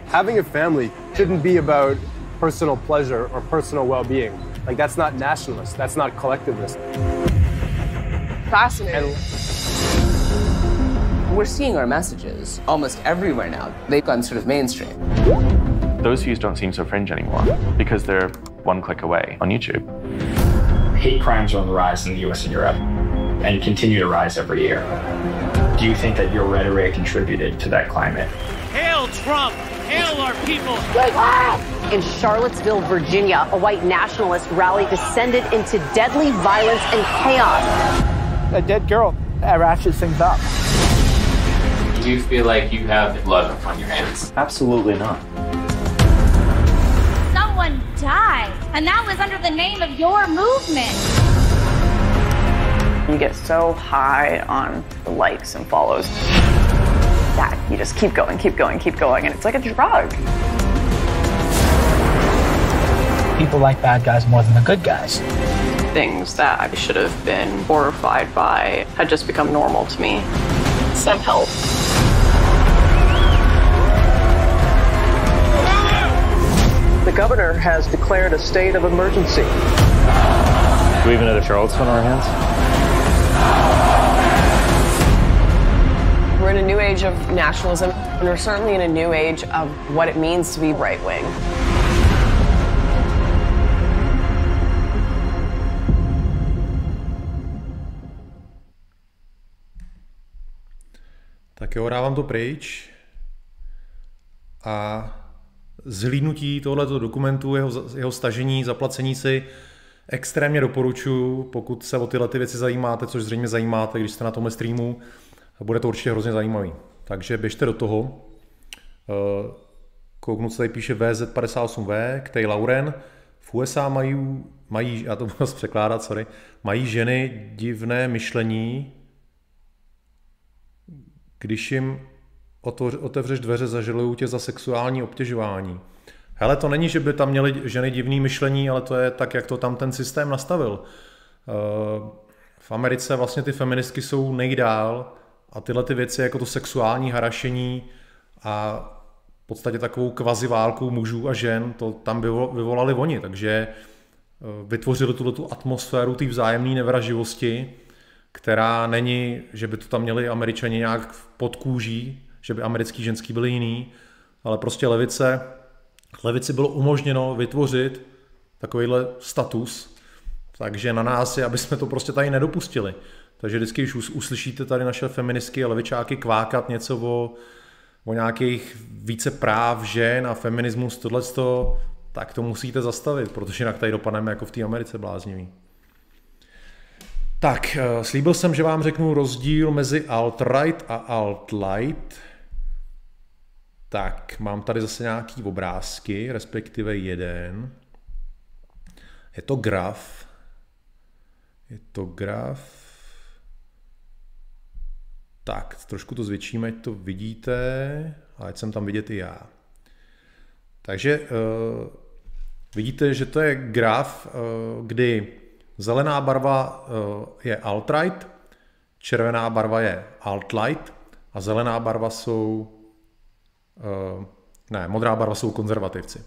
Having a family shouldn't be about personal pleasure or personal well being. Like, that's not nationalist, that's not collectivist. Fascinating. We're seeing our messages almost everywhere now. They've gone sort of mainstream. Those views don't seem so fringe anymore because they're one click away on YouTube. Hate crimes are on the rise in the US and Europe and continue to rise every year. Do you think that your rhetoric contributed to that climate? Hail Trump! Hail our people! In Charlottesville, Virginia, a white nationalist rally descended into deadly violence and chaos. A dead girl that ratchets things up. Do you feel like you have blood on your hands? Absolutely not. Someone died, and that was under the name of your movement. You get so high on the likes and follows that you just keep going, keep going, keep going, and it's like a drug. People like bad guys more than the good guys. Things that I should have been horrified by had just become normal to me. Some help. Governor has declared a state of emergency. Do we even have another Charlottesville on our hands? We're in a new age of nationalism, and we're certainly in a new age of what it means to be right wing. Tak jo, dávám to pryč. A zhlídnutí tohoto dokumentu, jeho, jeho stažení, zaplacení si extrémně doporučuji, pokud se o tyhle ty věci zajímáte, což zřejmě zajímáte, když jste na tomhle streamu, bude to určitě hrozně zajímavý. Takže běžte do toho. Eh, kouknu, co tady píše VZ58V, který Lauren. V USA mají, mají, já to budu překládat, sorry, mají ženy divné myšlení, když jim otevřeš dveře, zažalují tě za sexuální obtěžování. Hele, to není, že by tam měli ženy divný myšlení, ale to je tak, jak to tam ten systém nastavil. Eh, v Americe vlastně ty feministky jsou nejdál a tyhle ty věci, jako to sexuální harašení a v podstatě takovou kvazi válku mužů a žen, to tam vyvolali oni, takže eh, vytvořili tuto tu atmosféru té vzájemné nevraživosti, která není, že by to tam měli američani nějak pod kůží, že by americký ženský byli jiný, ale prostě levice, levici bylo umožněno vytvořit takovýhle status, takže na nás je, aby jsme to prostě tady nedopustili. Takže vždycky, když uslyšíte tady naše feministky a levičáky kvákat něco o, o nějakých více práv žen a feminismus, tohle, tak to musíte zastavit, protože jinak tady dopadneme jako v té Americe bláznivý. Tak, eh, slíbil jsem, že vám řeknu rozdíl mezi alt-right a alt-light. Tak, mám tady zase nějaký obrázky, respektive jeden. Je to graf. Je to graf. Tak, trošku to zvětšíme, ať to vidíte, a ať jsem tam vidět i já. Takže uh, vidíte, že to je graf, uh, kdy zelená barva uh, je alt-right, červená barva je alt-light a zelená barva jsou, ne, modrá barva jsou konzervativci.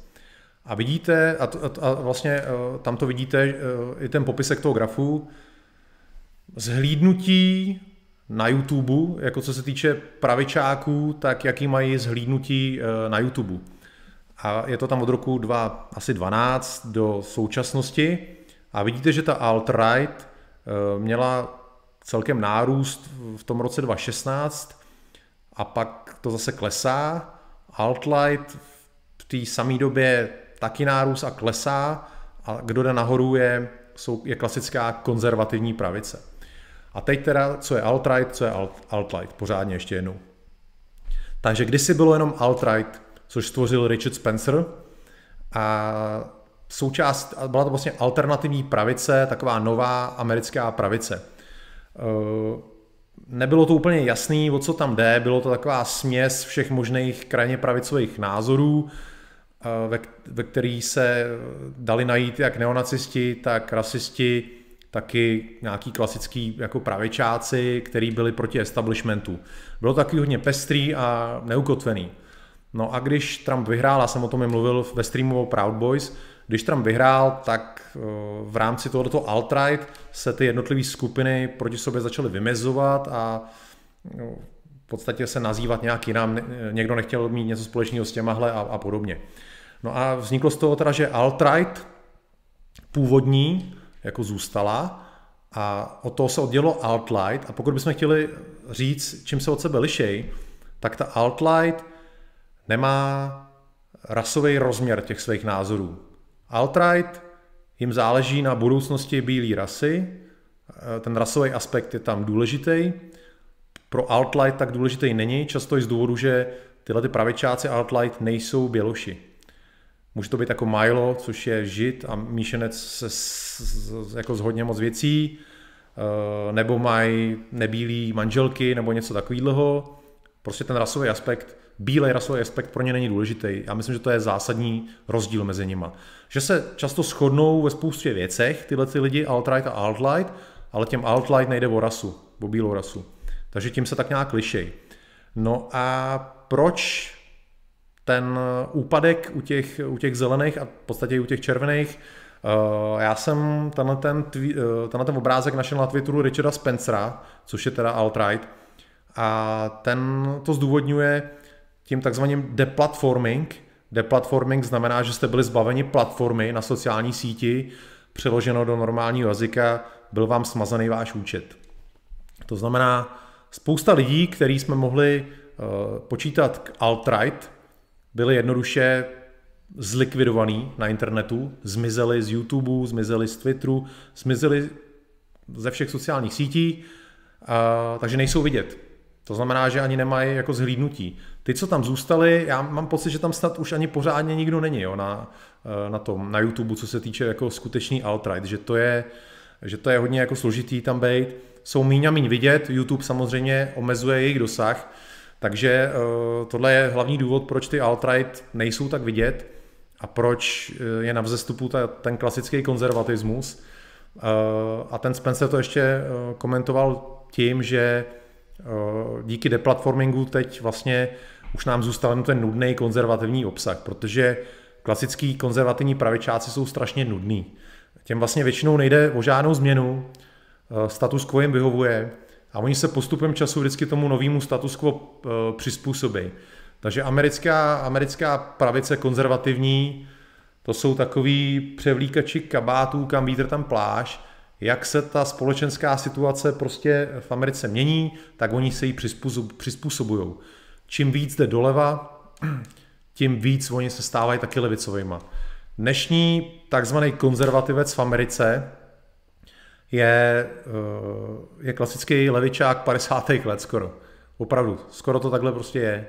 A vidíte, a, a, a vlastně uh, tam to vidíte, uh, i ten popisek toho grafu, zhlídnutí na YouTube, jako co se týče pravičáků, tak jaký mají zhlídnutí eh, na YouTube. A je to tam od roku 2, asi 12 do současnosti. A vidíte, že ta alt-right eh, měla celkem nárůst v tom roce 2016 a pak to zase klesá. Alt-right v té samé době taky nárůst a klesá a kdo jde nahoru je, jsou, je klasická konzervativní pravice. A teď teda, co je alt-right, co je alt-light, pořádně ještě jednou. Takže kdysi bylo jenom alt-right, což stvořil Richard Spencer a součást, byla to vlastně alternativní pravice, taková nová americká pravice. Eh, nebylo to úplně jasný, o co tam jde, bylo to taková směs všech možných krajně pravicových názorů, eh, ve, ve který se dali najít jak neonacisti, tak rasisti, taky nějaký klasický jako pravičáci, který byli proti establishmentu. Bylo taky hodně pestrý a neukotvený. No a když Trump vyhrál, já jsem o tom i mluvil ve streamu o Proud Boys, když Trump vyhrál, tak eh, v rámci tohoto alt-right se ty jednotlivé skupiny proti sobě začaly vymezovat a no, v podstatě se nazývat nějak jinam, někdo nechtěl mít něco společného s těmahle a, a podobně. No a vzniklo z toho teda, že alt-right původní jako zůstala a od toho se oddělo alt-light a pokud bychom chtěli říct, čím se od sebe lišej, tak ta alt-light nemá rasový rozměr těch svých názorů. Alt-right jim záleží na budoucnosti bílé rasy, ten rasový aspekt je tam důležitý. Pro alt-light tak důležitý není, často i z důvodu, že tyhle ty pravičáci alt-light nejsou běloši. Může to být jako Milo, což je žid a míšenec se, s, jako z hodně moc věcí, eh, nebo mají nebílý manželky nebo něco takového. Prostě ten rasový aspekt, bílej rasový aspekt pro ně není důležitý. Já myslím, že to je zásadní rozdíl mezi nima. Že se často shodnou ve spoustě věcech tyhle ty lidi, alt-right a alt-light, ale těm alt-light nejde o rasu, o bílou rasu. Takže tím se tak nějak lišej. No a proč ten úpadek u těch, u těch zelených a v podstatě i u těch červených, Uh, já jsem tenhle ten, uh, tenhle ten obrázek našel na Twitteru Richarda Spencera, což je teda alt-right, a ten to zdůvodňuje tím takzvaným deplatforming. Deplatforming znamená, že jste byli zbaveni platformy na sociální síti, přeloženo do normálního jazyka, byl vám smazaný váš účet. To znamená, spousta lidí, který jsme mohli uh, počítat k alt-right, byly jednoduše zlikvidovaný na internetu, zmizeli z YouTube, zmizeli z Twitteru, zmizeli ze všech sociálních sítí, takže nejsou vidět. To znamená, že ani nemají jako zhlídnutí. Ty, co tam zůstali, já mám pocit, že tam snad už ani pořádně nikdo není jo, na, na tom, na YouTube, co se týče jako skutečný alt-right, že to je, že to je hodně jako složitý tam být. Jsou míň a míň vidět, YouTube samozřejmě omezuje jejich dosah, takže eh, tohle je hlavní důvod, proč ty alt-right nejsou tak vidět a proč eh, je na vzestupu ta, ten klasický konzervatismus. Eh, a ten Spencer to ještě komentoval tím, že díky deplatformingu teď vlastně už nám zůstal jen ten nudný konzervativní obsah, protože klasický konzervativní pravičáci jsou strašně nudný. Těm vlastně většinou nejde o žádnou změnu, status quo jim vyhovuje a oni se postupem času vždycky tomu novému status quo přizpůsobí. Takže americká, americká pravice konzervativní, to jsou takový převlíkači kabátů, kam vítr tam pláž, jak se ta společenská situace prostě v Americe mění, tak oni se jí přizpůsobují. Čím víc jde doleva, tím víc oni se stávají taky levicovýma. Dnešní takzvaný konzervativec v Americe je, eh, je klasický levičák 50. let skoro. Opravdu, skoro to takhle prostě je.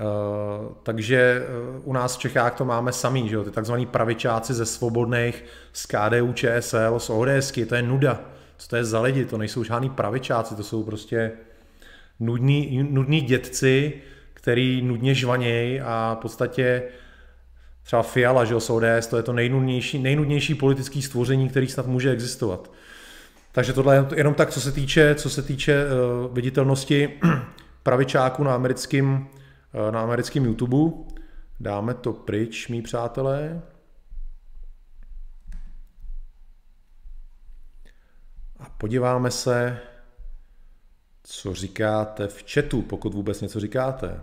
Uh, takže uh, u nás v Čechách to máme samý, že jo? ty takzvaní pravičáci ze svobodných, z KDU, ČSL, z ODSky, to je nuda. Co to je za lidi? To nejsou žádný pravičáci, to jsou prostě nudní, nudní dětci, který nudně žvanějí a v podstatě třeba Fiala, že jo, z ODS, to je to nejnudnější, nejnudnější politické stvoření, který snad může existovat. Takže tohle je jenom tak, co se týče, co se týče uh, viditelnosti pravičáků na americkém Eh, na americkém YouTube. Dáme to pryč, mý přátelé. A podíváme se, co říkáte v chatu, pokud vůbec něco říkáte.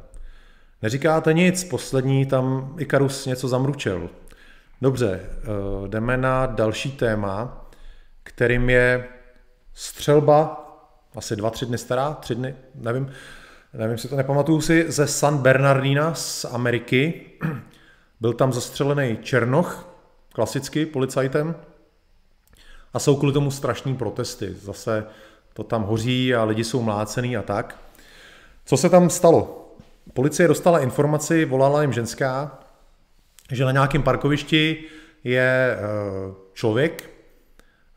Neříkáte nic, poslední tam Ikarus něco zamručel. Dobře, eh, jdeme na další téma, kterým je střelba, asi dva, tři dny stará, tři dny, nevím, nevím si to nepamatuju si, ze San Bernardina z Ameriky. Byl tam zastřelený Černoch, klasicky policajtem, a jsou kvůli tomu strašní protesty. Zase to tam hoří a lidi jsou mlácený a tak. Co se tam stalo? Policie dostala informaci, volala jim ženská, že na nějakém parkovišti je eh, člověk,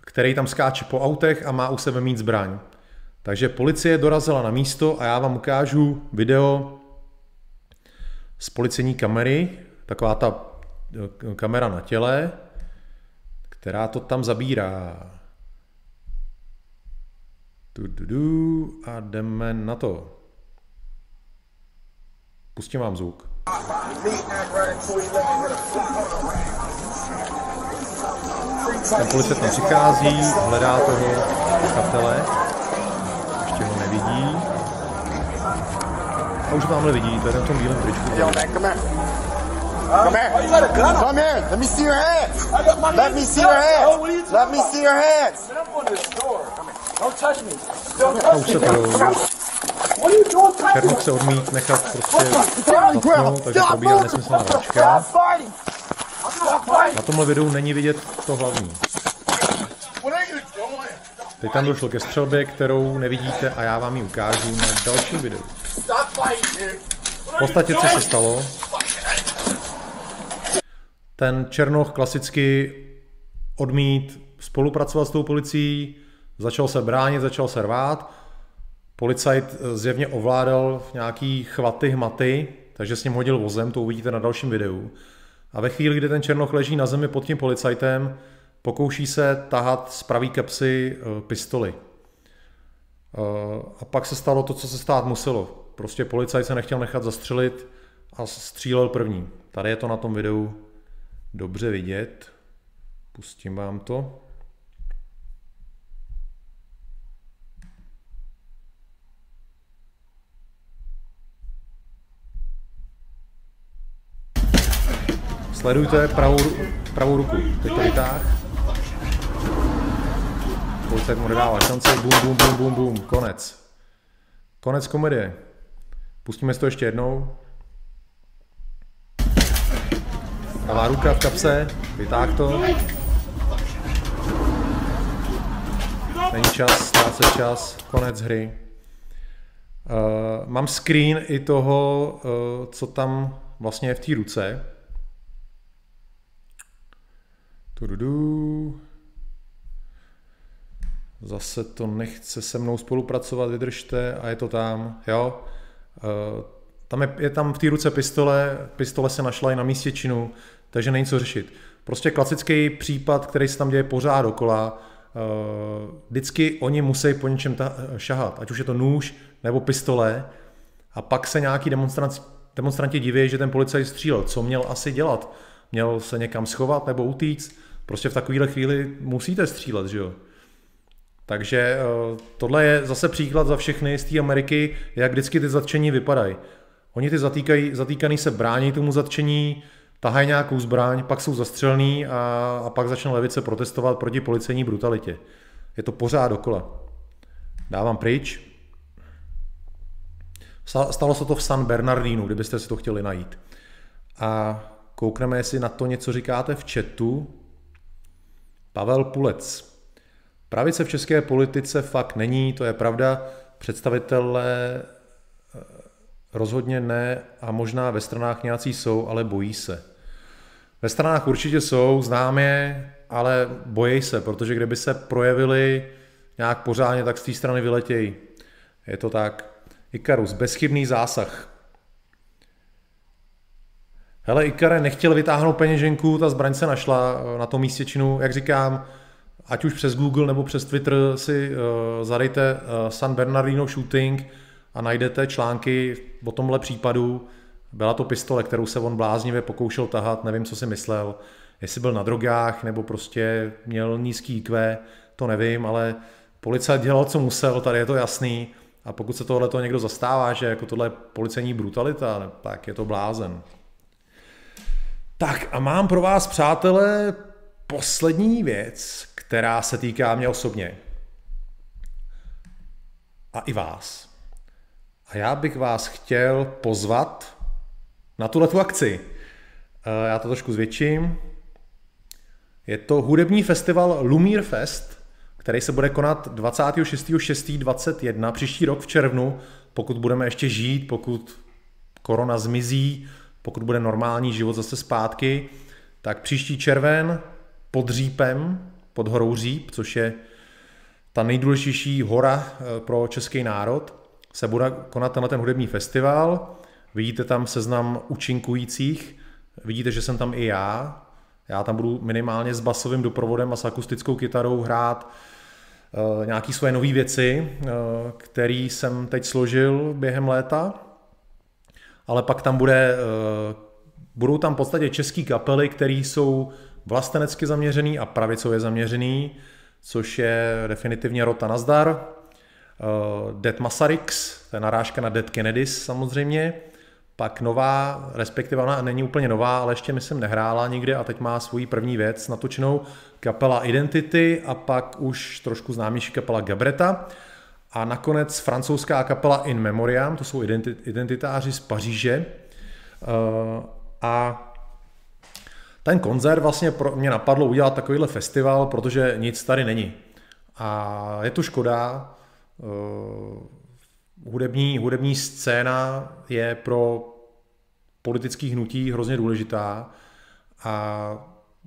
který tam skáče po autech a má u sebe mít zbraň. Takže policie dorazila na místo a já vám ukážu video z policejní kamery, taková ta eh, kamera na těle, která to tam zabírá. Du, du, du, a jdeme na to. Pustím vám zvuk. Ten policajt tam přichází, hledá toho pachatele nevidí. A už tamhle vidí, to je na tom bílém tričku. Come here. Come here. Come here. Let me see your hands. Let me see your hands. Let me see your hands. Don't touch me. Don't touch me. Černok se odmít nechat prostě zatknout, takže probíhá nesmyslná hračka. Na tomhle videu není vidět to hlavní. Teď tam došlo ke střelbě, kterou nevidíte a já vám ji ukážu na dalším videu. V podstatě, co se stalo, ten Černoch klasicky odmít spolupracovat s tou policií, začal se bránit, začal se rvát. Policajt zjevně ovládal nějaký chvaty, hmaty, takže s ním hodil vozem, to uvidíte na dalším videu. A ve chvíli, kdy ten Černoch leží na zemi pod tím policajtem, pokouší se tahat z pravý kapsy eh, pistoli. Eh, a pak se stalo to, co se stát muselo. Prostě policajt se nechtěl nechat zastřelit a střílel první. Tady je to na tom videu dobře vidět. Pustím vám to. Sledujte pravou, pravou ruku. Teď to vytáh. Policajt mu nedává šanci, bum, bum, bum, bum, bum, konec. Konec komedie. Pustíme si to ještě jednou. Pravá ruka v kapse, vytáh to. Není čas, ztrácet čas, konec hry. Uh, mám screen i toho, uh, co tam vlastně je v té ruce. Tududu. Zase to nechce se mnou spolupracovat, vydržte a je to tam, jo. Eh, tam je, je tam v té ruce pistole, pistole se našla i na místě činu, takže není co řešit. Prostě klasický případ, který se tam děje pořád dokola, eh, vždycky oni musí po něčem ta, šahat, ať už je to nůž, nebo pistole a pak se nějaký demonstranti, demonstranti diví, že ten policajt střílel. Co měl asi dělat? Měl se někam schovat nebo utíct? Prostě v takovéhle chvíli musíte střílet, že jo? Takže eh, tohle je zase příklad za všechny z té Ameriky, jak vždycky ty zatčení vypadají. Oni ty zatýkají, zatýkaný se brání tomu zatčení, tahají nějakou zbraň, pak jsou zastřelní a, a pak začne levice protestovat proti policejní brutalitě. Je to pořád dokola. Dávám pryč. Stalo se to v San Bernardinu, kdybyste si to chtěli najít. A koukneme, jestli na to něco říkáte v chatu. Pavel Pulec. Pravice v české politice fakt není, to je pravda. Představitelé eh, rozhodně ne a možná ve stranách nějací jsou, ale bojí se. Ve stranách určitě jsou, znám je, ale bojí se, protože kdyby se projevili nějak pořádně, tak z té strany vyletějí. Je to tak. Ikarus, bezchybný zásah. Hele, Ikare nechtěl vytáhnout peněženku, ta zbraň se našla eh, na tom místě činu. Jak říkám, ať už přes Google nebo přes Twitter si uh, zadejte uh, San Bernardino shooting a najdete články o tomhle případu. Byla to pistole, kterou se on bláznivě pokoušel tahat, nevím, co si myslel. Jestli byl na drogách, nebo prostě měl nízký IQ, to nevím, ale policajt dělal, co musel, tady je to jasný. A pokud se tohle to někdo zastává, že jako tohle je policejní brutalita, tak je to blázen. Tak a mám pro vás, přátelé, poslední věc, která se týká mě osobně. A i vás. A já bych vás chtěl pozvat na tuhle tu akci. Eh, já to trošku zvětším. Je to hudební festival Lumír Fest, který se bude konat 26.6.21 příští rok v červnu, pokud budeme ještě žít, pokud korona zmizí, pokud bude normální život zase zpátky, tak příští červen pod Řípem, pod horou Říp, což je ta nejdůležitější hora eh, pro český národ, se bude konat tenhle ten hudební festival. Vidíte tam seznam účinkujících, vidíte, že jsem tam i já. Já tam budu minimálně s basovým doprovodem a s akustickou kytarou hrát uh, nějaké svoje nové věci, uh, které jsem teď složil během léta. Ale pak tam bude, budou tam v podstatě české kapely, které jsou vlastenecky zaměřený a pravicově zaměřený, což je definitivně Rota Nazdar, uh, Dead Masaryx, to je narážka na Dead Kennedys samozřejmě, pak nová, respektive ona není úplně nová, ale ještě myslím nehrála nikde a teď má svoji první věc natočenou, kapela Identity a pak už trošku známější kapela Gabreta. A nakonec francouzská kapela In Memoriam, to jsou identitáři z Paříže. Uh, a ten koncert vlastně pro mě napadlo udělat takovýhle festival, protože nic tady není. A je to škoda. Uh, hudební, hudební scéna je pro politický hnutí hrozně důležitá a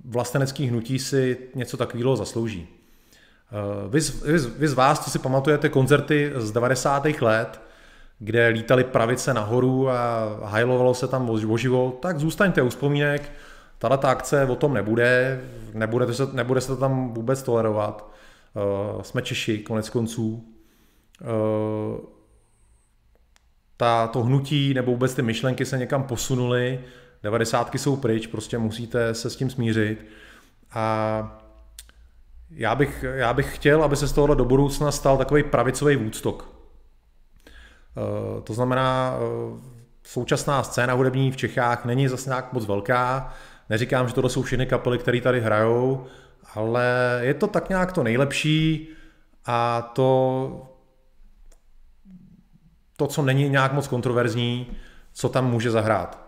vlastenecký hnutí si něco takového zaslouží. Uh, vy, vy, vy z vás, co si pamatujete koncerty z 90. let, kde lítali pravice nahoru a hajlovalo se tam o život, tak zůstaňte u vzpomínek, Tahle akce o tom nebude, nebude, se, nebude se to tam vůbec tolerovat. Uh, jsme Češi, konec konců. Uh, ta, to hnutí nebo vůbec ty myšlenky se někam posunuly, devadesátky jsou pryč, prostě musíte se s tím smířit. A já bych, já bych chtěl, aby se z tohohle do budoucna stal takový pravicový Woodstock. Uh, to znamená, uh, současná scéna hudební v Čechách není zase nějak moc velká, Neříkám, že tohle jsou všechny kapely, které tady hrajou, ale je to tak nějak to nejlepší a to, to co není nějak moc kontroverzní, co tam může zahrát.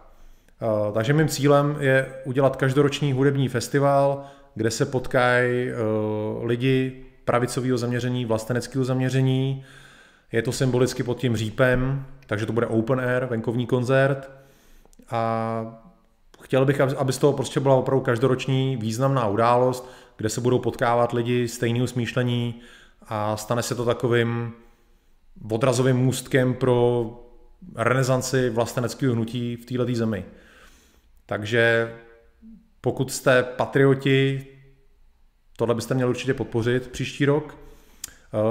Eh, takže mým cílem je udělat každoroční hudební festival, kde se potkají eh, lidi pravicového zaměření, vlasteneckého zaměření. Je to symbolicky pod tím řípem, takže to bude open air, venkovní koncert. A chtěl bych, aby z toho prostě byla opravdu každoroční významná událost, kde se budou potkávat lidi stejného smýšlení a stane se to takovým odrazovým můstkem pro renesanci vlasteneckého hnutí v této zemi. Takže pokud jste patrioti, tohle byste měli určitě podpořit příští rok.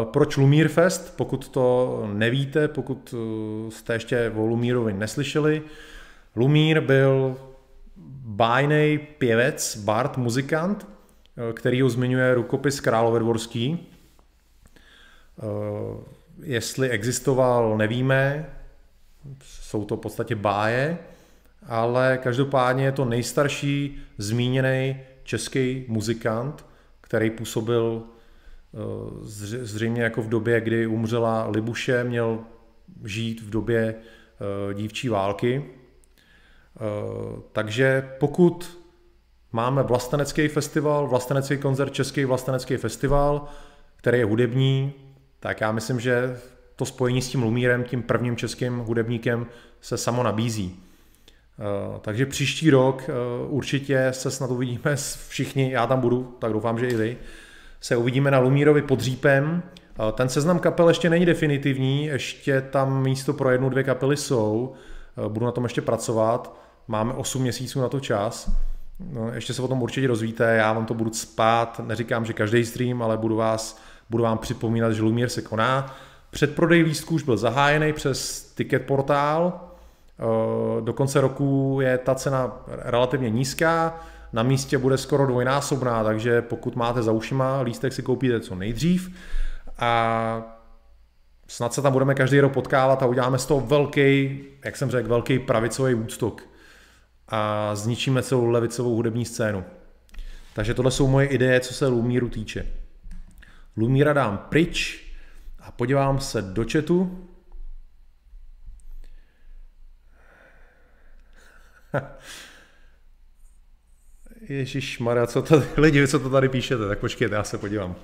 Proč Lumír Fest? Pokud to nevíte, pokud jste ještě o Lumírovi neslyšeli, Lumír byl bájný pěvec, bard, muzikant, který ho zmiňuje rukopis Královedvorský. Jestli existoval, nevíme, jsou to v podstatě báje, ale každopádně je to nejstarší zmíněný český muzikant, který působil eh, zřejmě jako v době, kdy umřela Libuše, měl žít v době eh, dívčí války. Eh, takže pokud máme vlastenecký festival, vlastenecký koncert, český vlastenecký festival, který je hudební, tak já myslím, že to spojení s tím Lumírem, tím prvním českým hudebníkem, se samo nabízí. Eh, takže příští rok eh, určitě se snad uvidíme všichni, já tam budu, tak doufám, že i vy, se uvidíme na Lumírovi pod Řípem. Ten seznam kapel ještě není definitivní, ještě tam místo pro jednu, dvě kapely jsou, budu na tom ještě pracovat, máme 8 měsíců na to čas, no, ještě se o tom určitě rozvíte, já vám to budu spát, neříkám, že každý stream, ale budu, vás, budu vám připomínat, že Lumír se koná. Předprodej lístků už byl zahájený přes ticket portál, Eh, do konce roku je ta cena relativně nízká, na místě bude skoro dvojnásobná, takže pokud máte za ušima, lístek si koupíte co nejdřív. A snad se tam budeme každý rok potkávat a uděláme z toho velký, jak jsem řekl, velký pravicový ústok a zničíme celou levicovou hudební scénu. Takže tohle jsou moje ideje, co se Lumíru týče. Lumíra dám pryč a podívám se do chatu. Ježíš Maria, co to lidi, co to tady píšete, tak počkejte, já se podívám.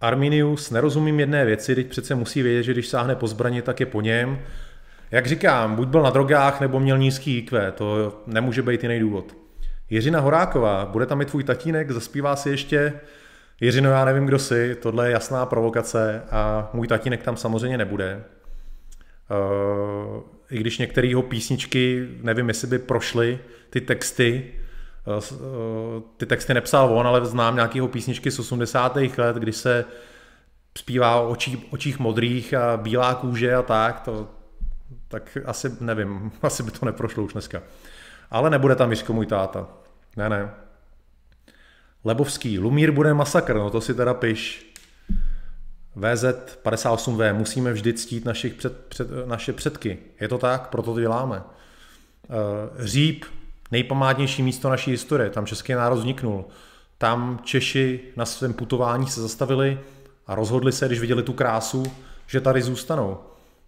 Arminius, nerozumím jedné věci, teď přece musí vědět, že když sáhne po zbraně, tak je po něm. Jak říkám, buď byl na drogách, nebo měl nízký IQ, to nemůže být jiný důvod. Jiřina Horáková, bude tam i tvůj tatínek, zaspívá si ještě. Jiřino, já nevím, kdo jsi, tohle je jasná provokace a můj tatínek tam samozřejmě nebude. Uh, I když některé jeho písničky, nevím, jestli by prošly ty texty, uh, ty texty nepsal on, ale znám nějakého písničky z 80. let, kdy se zpívá o očí, očích modrých a bílá kůže a tak, to, tak asi nevím, asi by to neprošlo už dneska. Ale nebude tam Jiřko můj táta. Ne, ne. Lebovský, Lumír bude masakr, no to si teda piš. VZ58V musíme vždy ctít našich před, před, naše předky. Je to tak? Proto to děláme. Eh, Říp, nejpamátnější místo naší historie, tam český národ vzniknul. Tam Češi na svém putování se zastavili a rozhodli se, když viděli tu krásu, že tady zůstanou.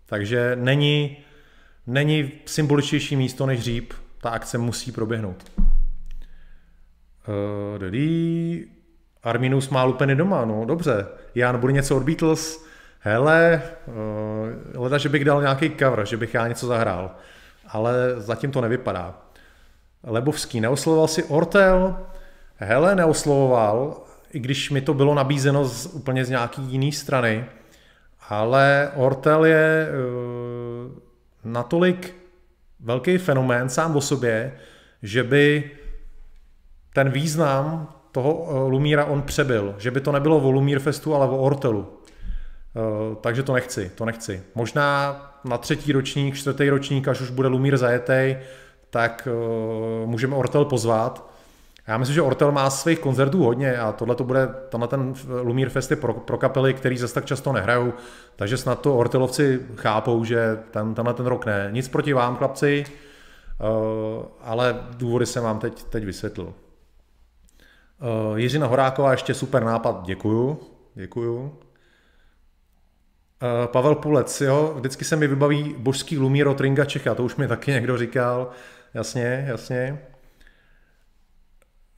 Takže není, není symboličtější místo než Říp. Ta akce musí proběhnout. Uh, Arminus má lupeny doma, no dobře. Jan, bude něco od Beatles? Hele, uh, leda, že bych dal nějaký cover, že bych já něco zahrál. Ale zatím to nevypadá. Lebovský, neoslovoval si Ortel? Hele, neoslovoval, i když mi to bylo nabízeno z, úplně z nějaký jiný strany. Ale Ortel je uh, natolik velký fenomén sám o sobě, že by ten význam toho eh, Lumíra on přebyl, že by to nebylo o Lumír Festu, ale o Ortelu. Eh, takže to nechci, to nechci. Možná na třetí ročník, čtvrtý ročník, až už bude Lumír zajetý, tak eh, můžeme Ortel pozvat. Já myslím, že Ortel má svých koncertů hodně a tohle to bude, tenhle ten Lumír Fest je pro, pro kapely, který zase tak často nehrajou, takže snad to Ortelovci chápou, že ten, tenhle ten rok ne. Nic proti vám, chlapci, ale důvody jsem vám teď, teď vysvětlil. Uh, Jiřina Horáková, ještě super nápad, děkuju, děkuju. Uh, Pavel Pulec, jo, vždycky se mi vybaví božský Lumíro Tringa Čecha, to už mi taky někdo říkal, jasně, jasně.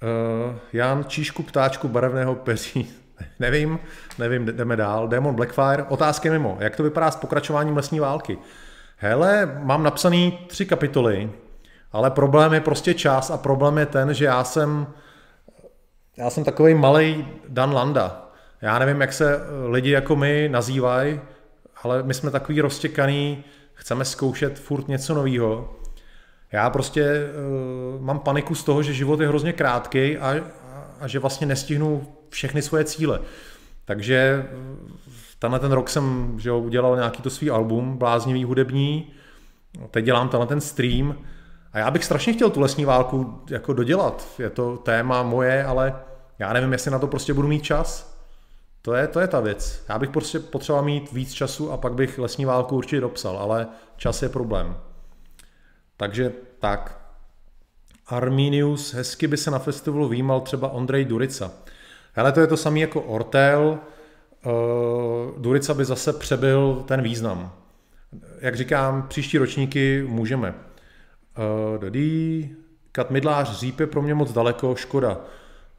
Uh, Jan Číšku ptáčku barevného peří, nevím, nevím, jdeme dál. Demon Blackfire, otázky mimo, jak to vypadá s pokračováním lesní války? Hele, mám napsaný tři kapitoly, ale problém je prostě čas a problém je ten, že já jsem já jsem takový malý Dan Landa. Já nevím, jak se lidi jako my nazývají, ale my jsme takový roztěkaný, chceme zkoušet furt něco nového. Já prostě uh, mám paniku z toho, že život je hrozně krátký a, a že vlastně nestihnu všechny svoje cíle. Takže tenhle ten rok jsem že jo, udělal nějaký to svý album, bláznivý hudební, teď dělám tenhle ten stream a já bych strašně chtěl tu lesní válku jako dodělat. Je to téma moje, ale já nevím, jestli na to prostě budu mít čas. To je, to je ta věc. Já bych prostě potřeboval mít víc času a pak bych lesní válku určitě dopsal, ale čas je problém. Takže tak. Arminius, hezky by se na festivalu výjímal třeba Ondrej Durica. Hele, to je to samé jako Ortel. Uh, Durica by zase přebyl ten význam. Jak říkám, příští ročníky můžeme. Uh, dodí, Kat Midlář Říp je pro mě moc daleko, škoda.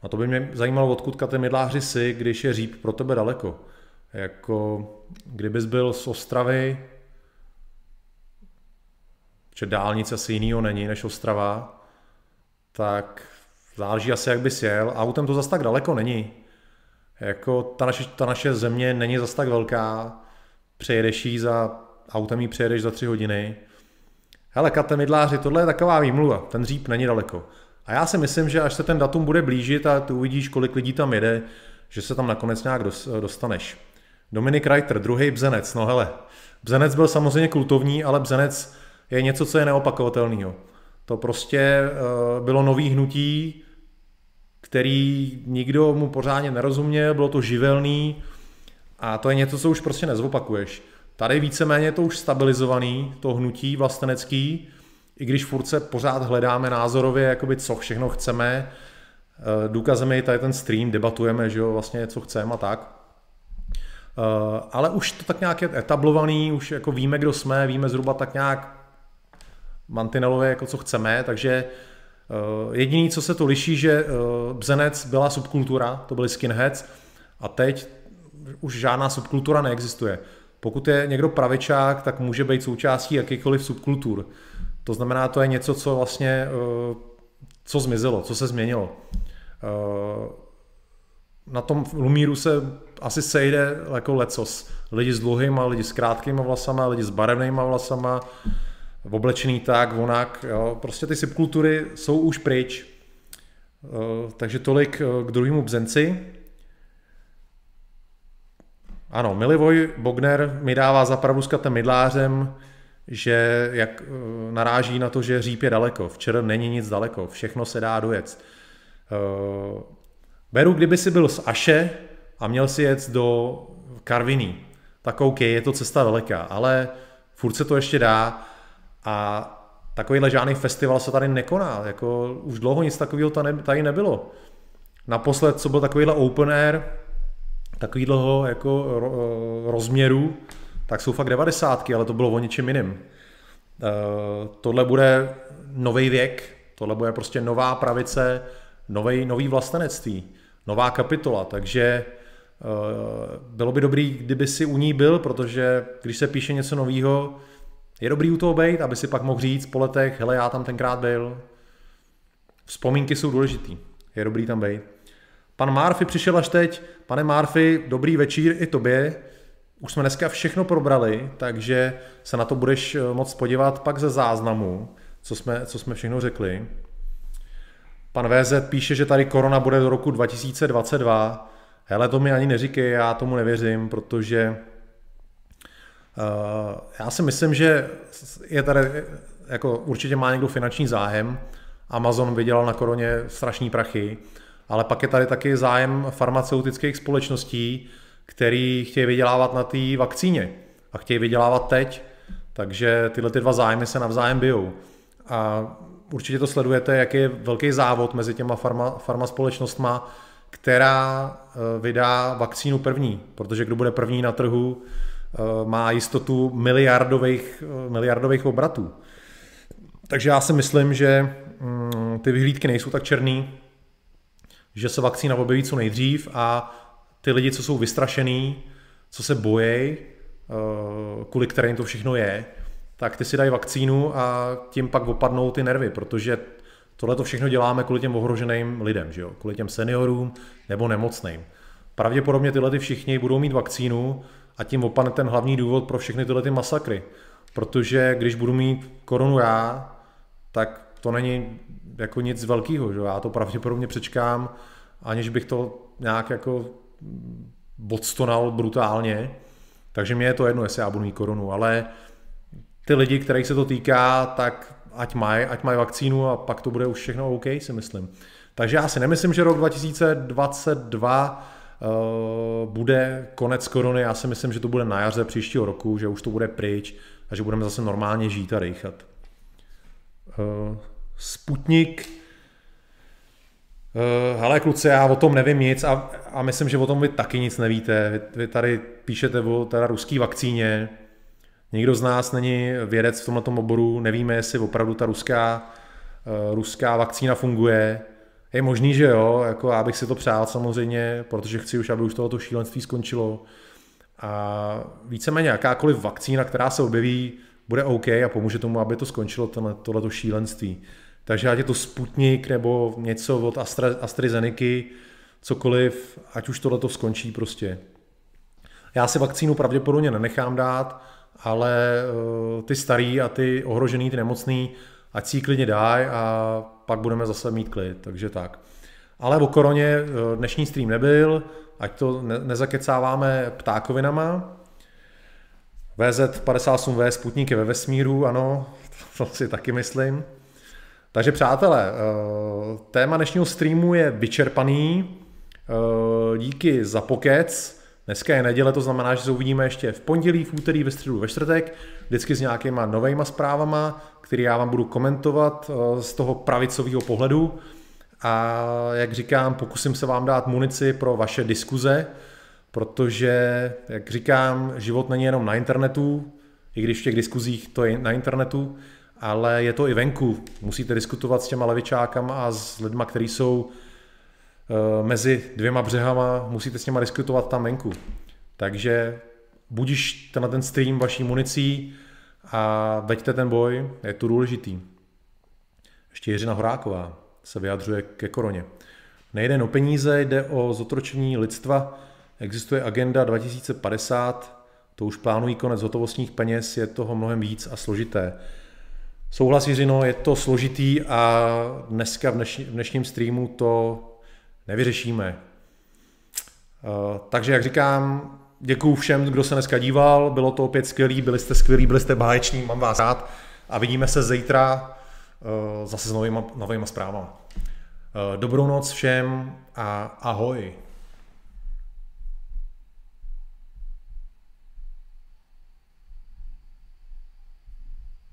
A to by mě zajímalo, odkud Kate Midláři si, když je Říp pro tebe daleko. Jako, kdybys byl z Ostravy, že dálnice asi jinýho není než Ostrava, tak záleží asi, jak bys jel. Autem to zas tak daleko není. Jako ta naše, ta naše země není zas tak velká, přejedeš jí za, autem jí přejedeš za tři hodiny. Hele, Kate Midláři, tohle je taková výmluva, ten říp není daleko. A já si myslím, že až se ten datum bude blížit a ty uvidíš, kolik lidí tam jede, že se tam nakonec nějak dostaneš. Dominik Reiter, druhý Bzenec. No hele, Bzenec byl samozřejmě kultovní, ale Bzenec je něco, co je neopakovatelného. To prostě eh, bylo nový hnutí, který nikdo mu pořádně nerozuměl, bylo to živelný a to je něco, co už prostě nezopakuješ. Tady víceméně to už stabilizovaný, to hnutí vlastenecký, i když furt se pořád hledáme názorově, jakoby co všechno chceme, eh, důkazem je tady ten stream, debatujeme, že jo, vlastně co chceme a tak. Eh, ale už to tak nějak je etablovaný, už jako víme, kdo jsme, víme zhruba tak nějak mantinelově, jako co chceme, takže eh, jediný, co se to liší, že Bzenec byla subkultura, to byly skinheads, a teď už žádná subkultura neexistuje. Pokud je někdo pravičák, tak může být součástí jakýkoliv subkultur. To znamená, to je něco, co vlastně, eh, co zmizelo, co se změnilo. Eh, na tom Lumíru se asi sejde jako lecos. Lidi s dlouhýma, lidi s krátkýma vlasama, lidi s barevnýma vlasama, oblečený tak, onak. Jo. Prostě ty subkultury jsou už pryč. Eh, takže tolik k druhému bzenci. Ano, Milivoj Bogner mi dává zapravdu s Katem Mydlářem, že jak eh, naráží na to, že říp je daleko. Včera není nic daleko, všechno se dá dojet. Eh, beru, kdyby si byl z Aše a měl si jet do Karviní, tak OK, je to cesta daleká, ale furt se to ještě dá a takovýhle žádný festival se tady nekoná. Jako už dlouho nic takového tady nebylo. Naposled, co byl takovýhle open air, takovýhle jako rozměru, tak jsou fakt devadesátky, ale to bylo o něčem jiným. Uh, tohle bude nový věk, tohle bude prostě nová pravice, nový, nový vlastenectví, nová kapitola, takže uh, bylo by dobrý, kdyby si u ní byl, protože když se píše něco nového, je dobrý u toho být, aby si pak mohl říct po letech, hele, já tam tenkrát byl. Vzpomínky jsou důležitý, je dobrý tam být. Pan Murphy přišel až teď. Pane Murphy, dobrý večír i tobě. Už jsme dneska všechno probrali, takže se na to budeš eh, moc podívat pak ze záznamu, co jsme, co jsme všechno řekli. Pan VZ píše, že tady korona bude do roku 2022. Hele, to mi ani neříkej, já tomu nevěřím, protože já si myslím, že je tady, jako určitě má někdo finanční zájem. Amazon vydělal na koroně strašný prachy, ale pak je tady taky zájem farmaceutických společností, který chtějí vydělávat na té vakcíně a chtějí vydělávat teď, takže tyhle ty dva zájmy se navzájem bijou. A určitě to sledujete, jaký je velký závod mezi těma farma, farma společnostma, která eh, vydá vakcínu první, protože kdo bude první na trhu, eh, má jistotu miliardových, eh, miliardových obratů. Takže já si myslím, že mm, ty vyhlídky nejsou tak černý, že se vakcína objeví co nejdřív a ty lidi, co jsou vystrašený, co se bojí, eh, kvůli kterým to všechno je, tak ty si dají vakcínu a tím pak opadnou ty nervy, protože tohle to všechno děláme kvůli těm ohroženým lidem, že jo? kvůli těm seniorům nebo nemocným. Pravděpodobně tyhle ty všichni budou mít vakcínu a tím opadne ten hlavní důvod pro všechny tyhle ty masakry. Protože když budu mít koronu já, tak to není jako nic velkého. Já to pravděpodobně přečkám aniž bych to nějak jako bodstonal brutálně. Takže mě je to jedno, jestli já budu mít korunu, ale ty lidi, kterých se to týká, tak ať mají ať maj vakcínu a pak to bude už všechno OK, si myslím. Takže já si nemyslím, že rok 2022 uh, eh, bude konec korony, já si myslím, že to bude na jaře příštího roku, že už to bude pryč a že budeme zase normálně žít a dejchat. Uh, Sputnik, uh, hele kluci, já o tom nevím nic a, a myslím, že o tom vy taky nic nevíte. Vy, vy tady píšete o teda ruský vakcíně, Nikdo z nás není vědec v tomto oboru, nevíme, jestli opravdu ta ruská, ruská vakcína funguje. Je možný, že jo, jako já bych si to přál samozřejmě, protože chci už, aby už tohoto šílenství skončilo. A víceméně jakákoliv vakcína, která se objeví, bude OK a pomůže tomu, aby to skončilo tohle, tohleto šílenství. Takže ať je to Sputnik nebo něco od Astra, AstraZeneca, cokoliv, ať už tohleto skončí prostě. Já si vakcínu pravděpodobně nenechám dát, ale uh, ty starý a ty ohrožený, ty nemocný, ať si ji klidně dají a pak budeme zase mít klid, takže tak. Ale o koroně eh, dnešní stream nebyl, ať to ne- nezakecáváme ptákovinama. VZ58V Sputnik je ve vesmíru, ano, to si taky myslím. Takže přátelé, eh, téma dnešního streamu je vyčerpaný. Díky za pokec. Dneska je neděle, to znamená, že se uvidíme ještě v pondělí, v úterý, ve středu, ve čtvrtek, vždycky s nějakýma novejma zprávama, které já vám budu komentovat eh, z toho pravicového pohledu. A jak říkám, pokusím se vám dát munici pro vaše diskuze, protože, jak říkám, život není jenom na internetu, i když v těch diskuzích to je na internetu, ale je to i venku. Musíte diskutovat s těma levičákama a s lidma, kteří jsou mezi dvěma břehama, musíte s něma diskutovat tam venku. Takže budíš ten, ten stream vaší municí a veďte ten boj, je to důležitý. Ještě Jiřina Horáková se vyjadřuje ke koroně. Nejde o peníze, jde o zotročení lidstva. Existuje agenda 2050, to už plánují konec hotovostních peněz, je toho mnohem víc a složité. Souhlas Jiřino, je to složitý a dneska v, dnešní, v dnešním streamu to nevyřešíme. Eh, takže jak říkám, děkuji všem, kdo se dneska díval, bylo to opět skvělý, byli jste skvělí, byli jste báječní, mám vás rád a vidíme se zítra eh, zase s novýma, novýma zprávama. Eh, dobrou noc všem a ahoj.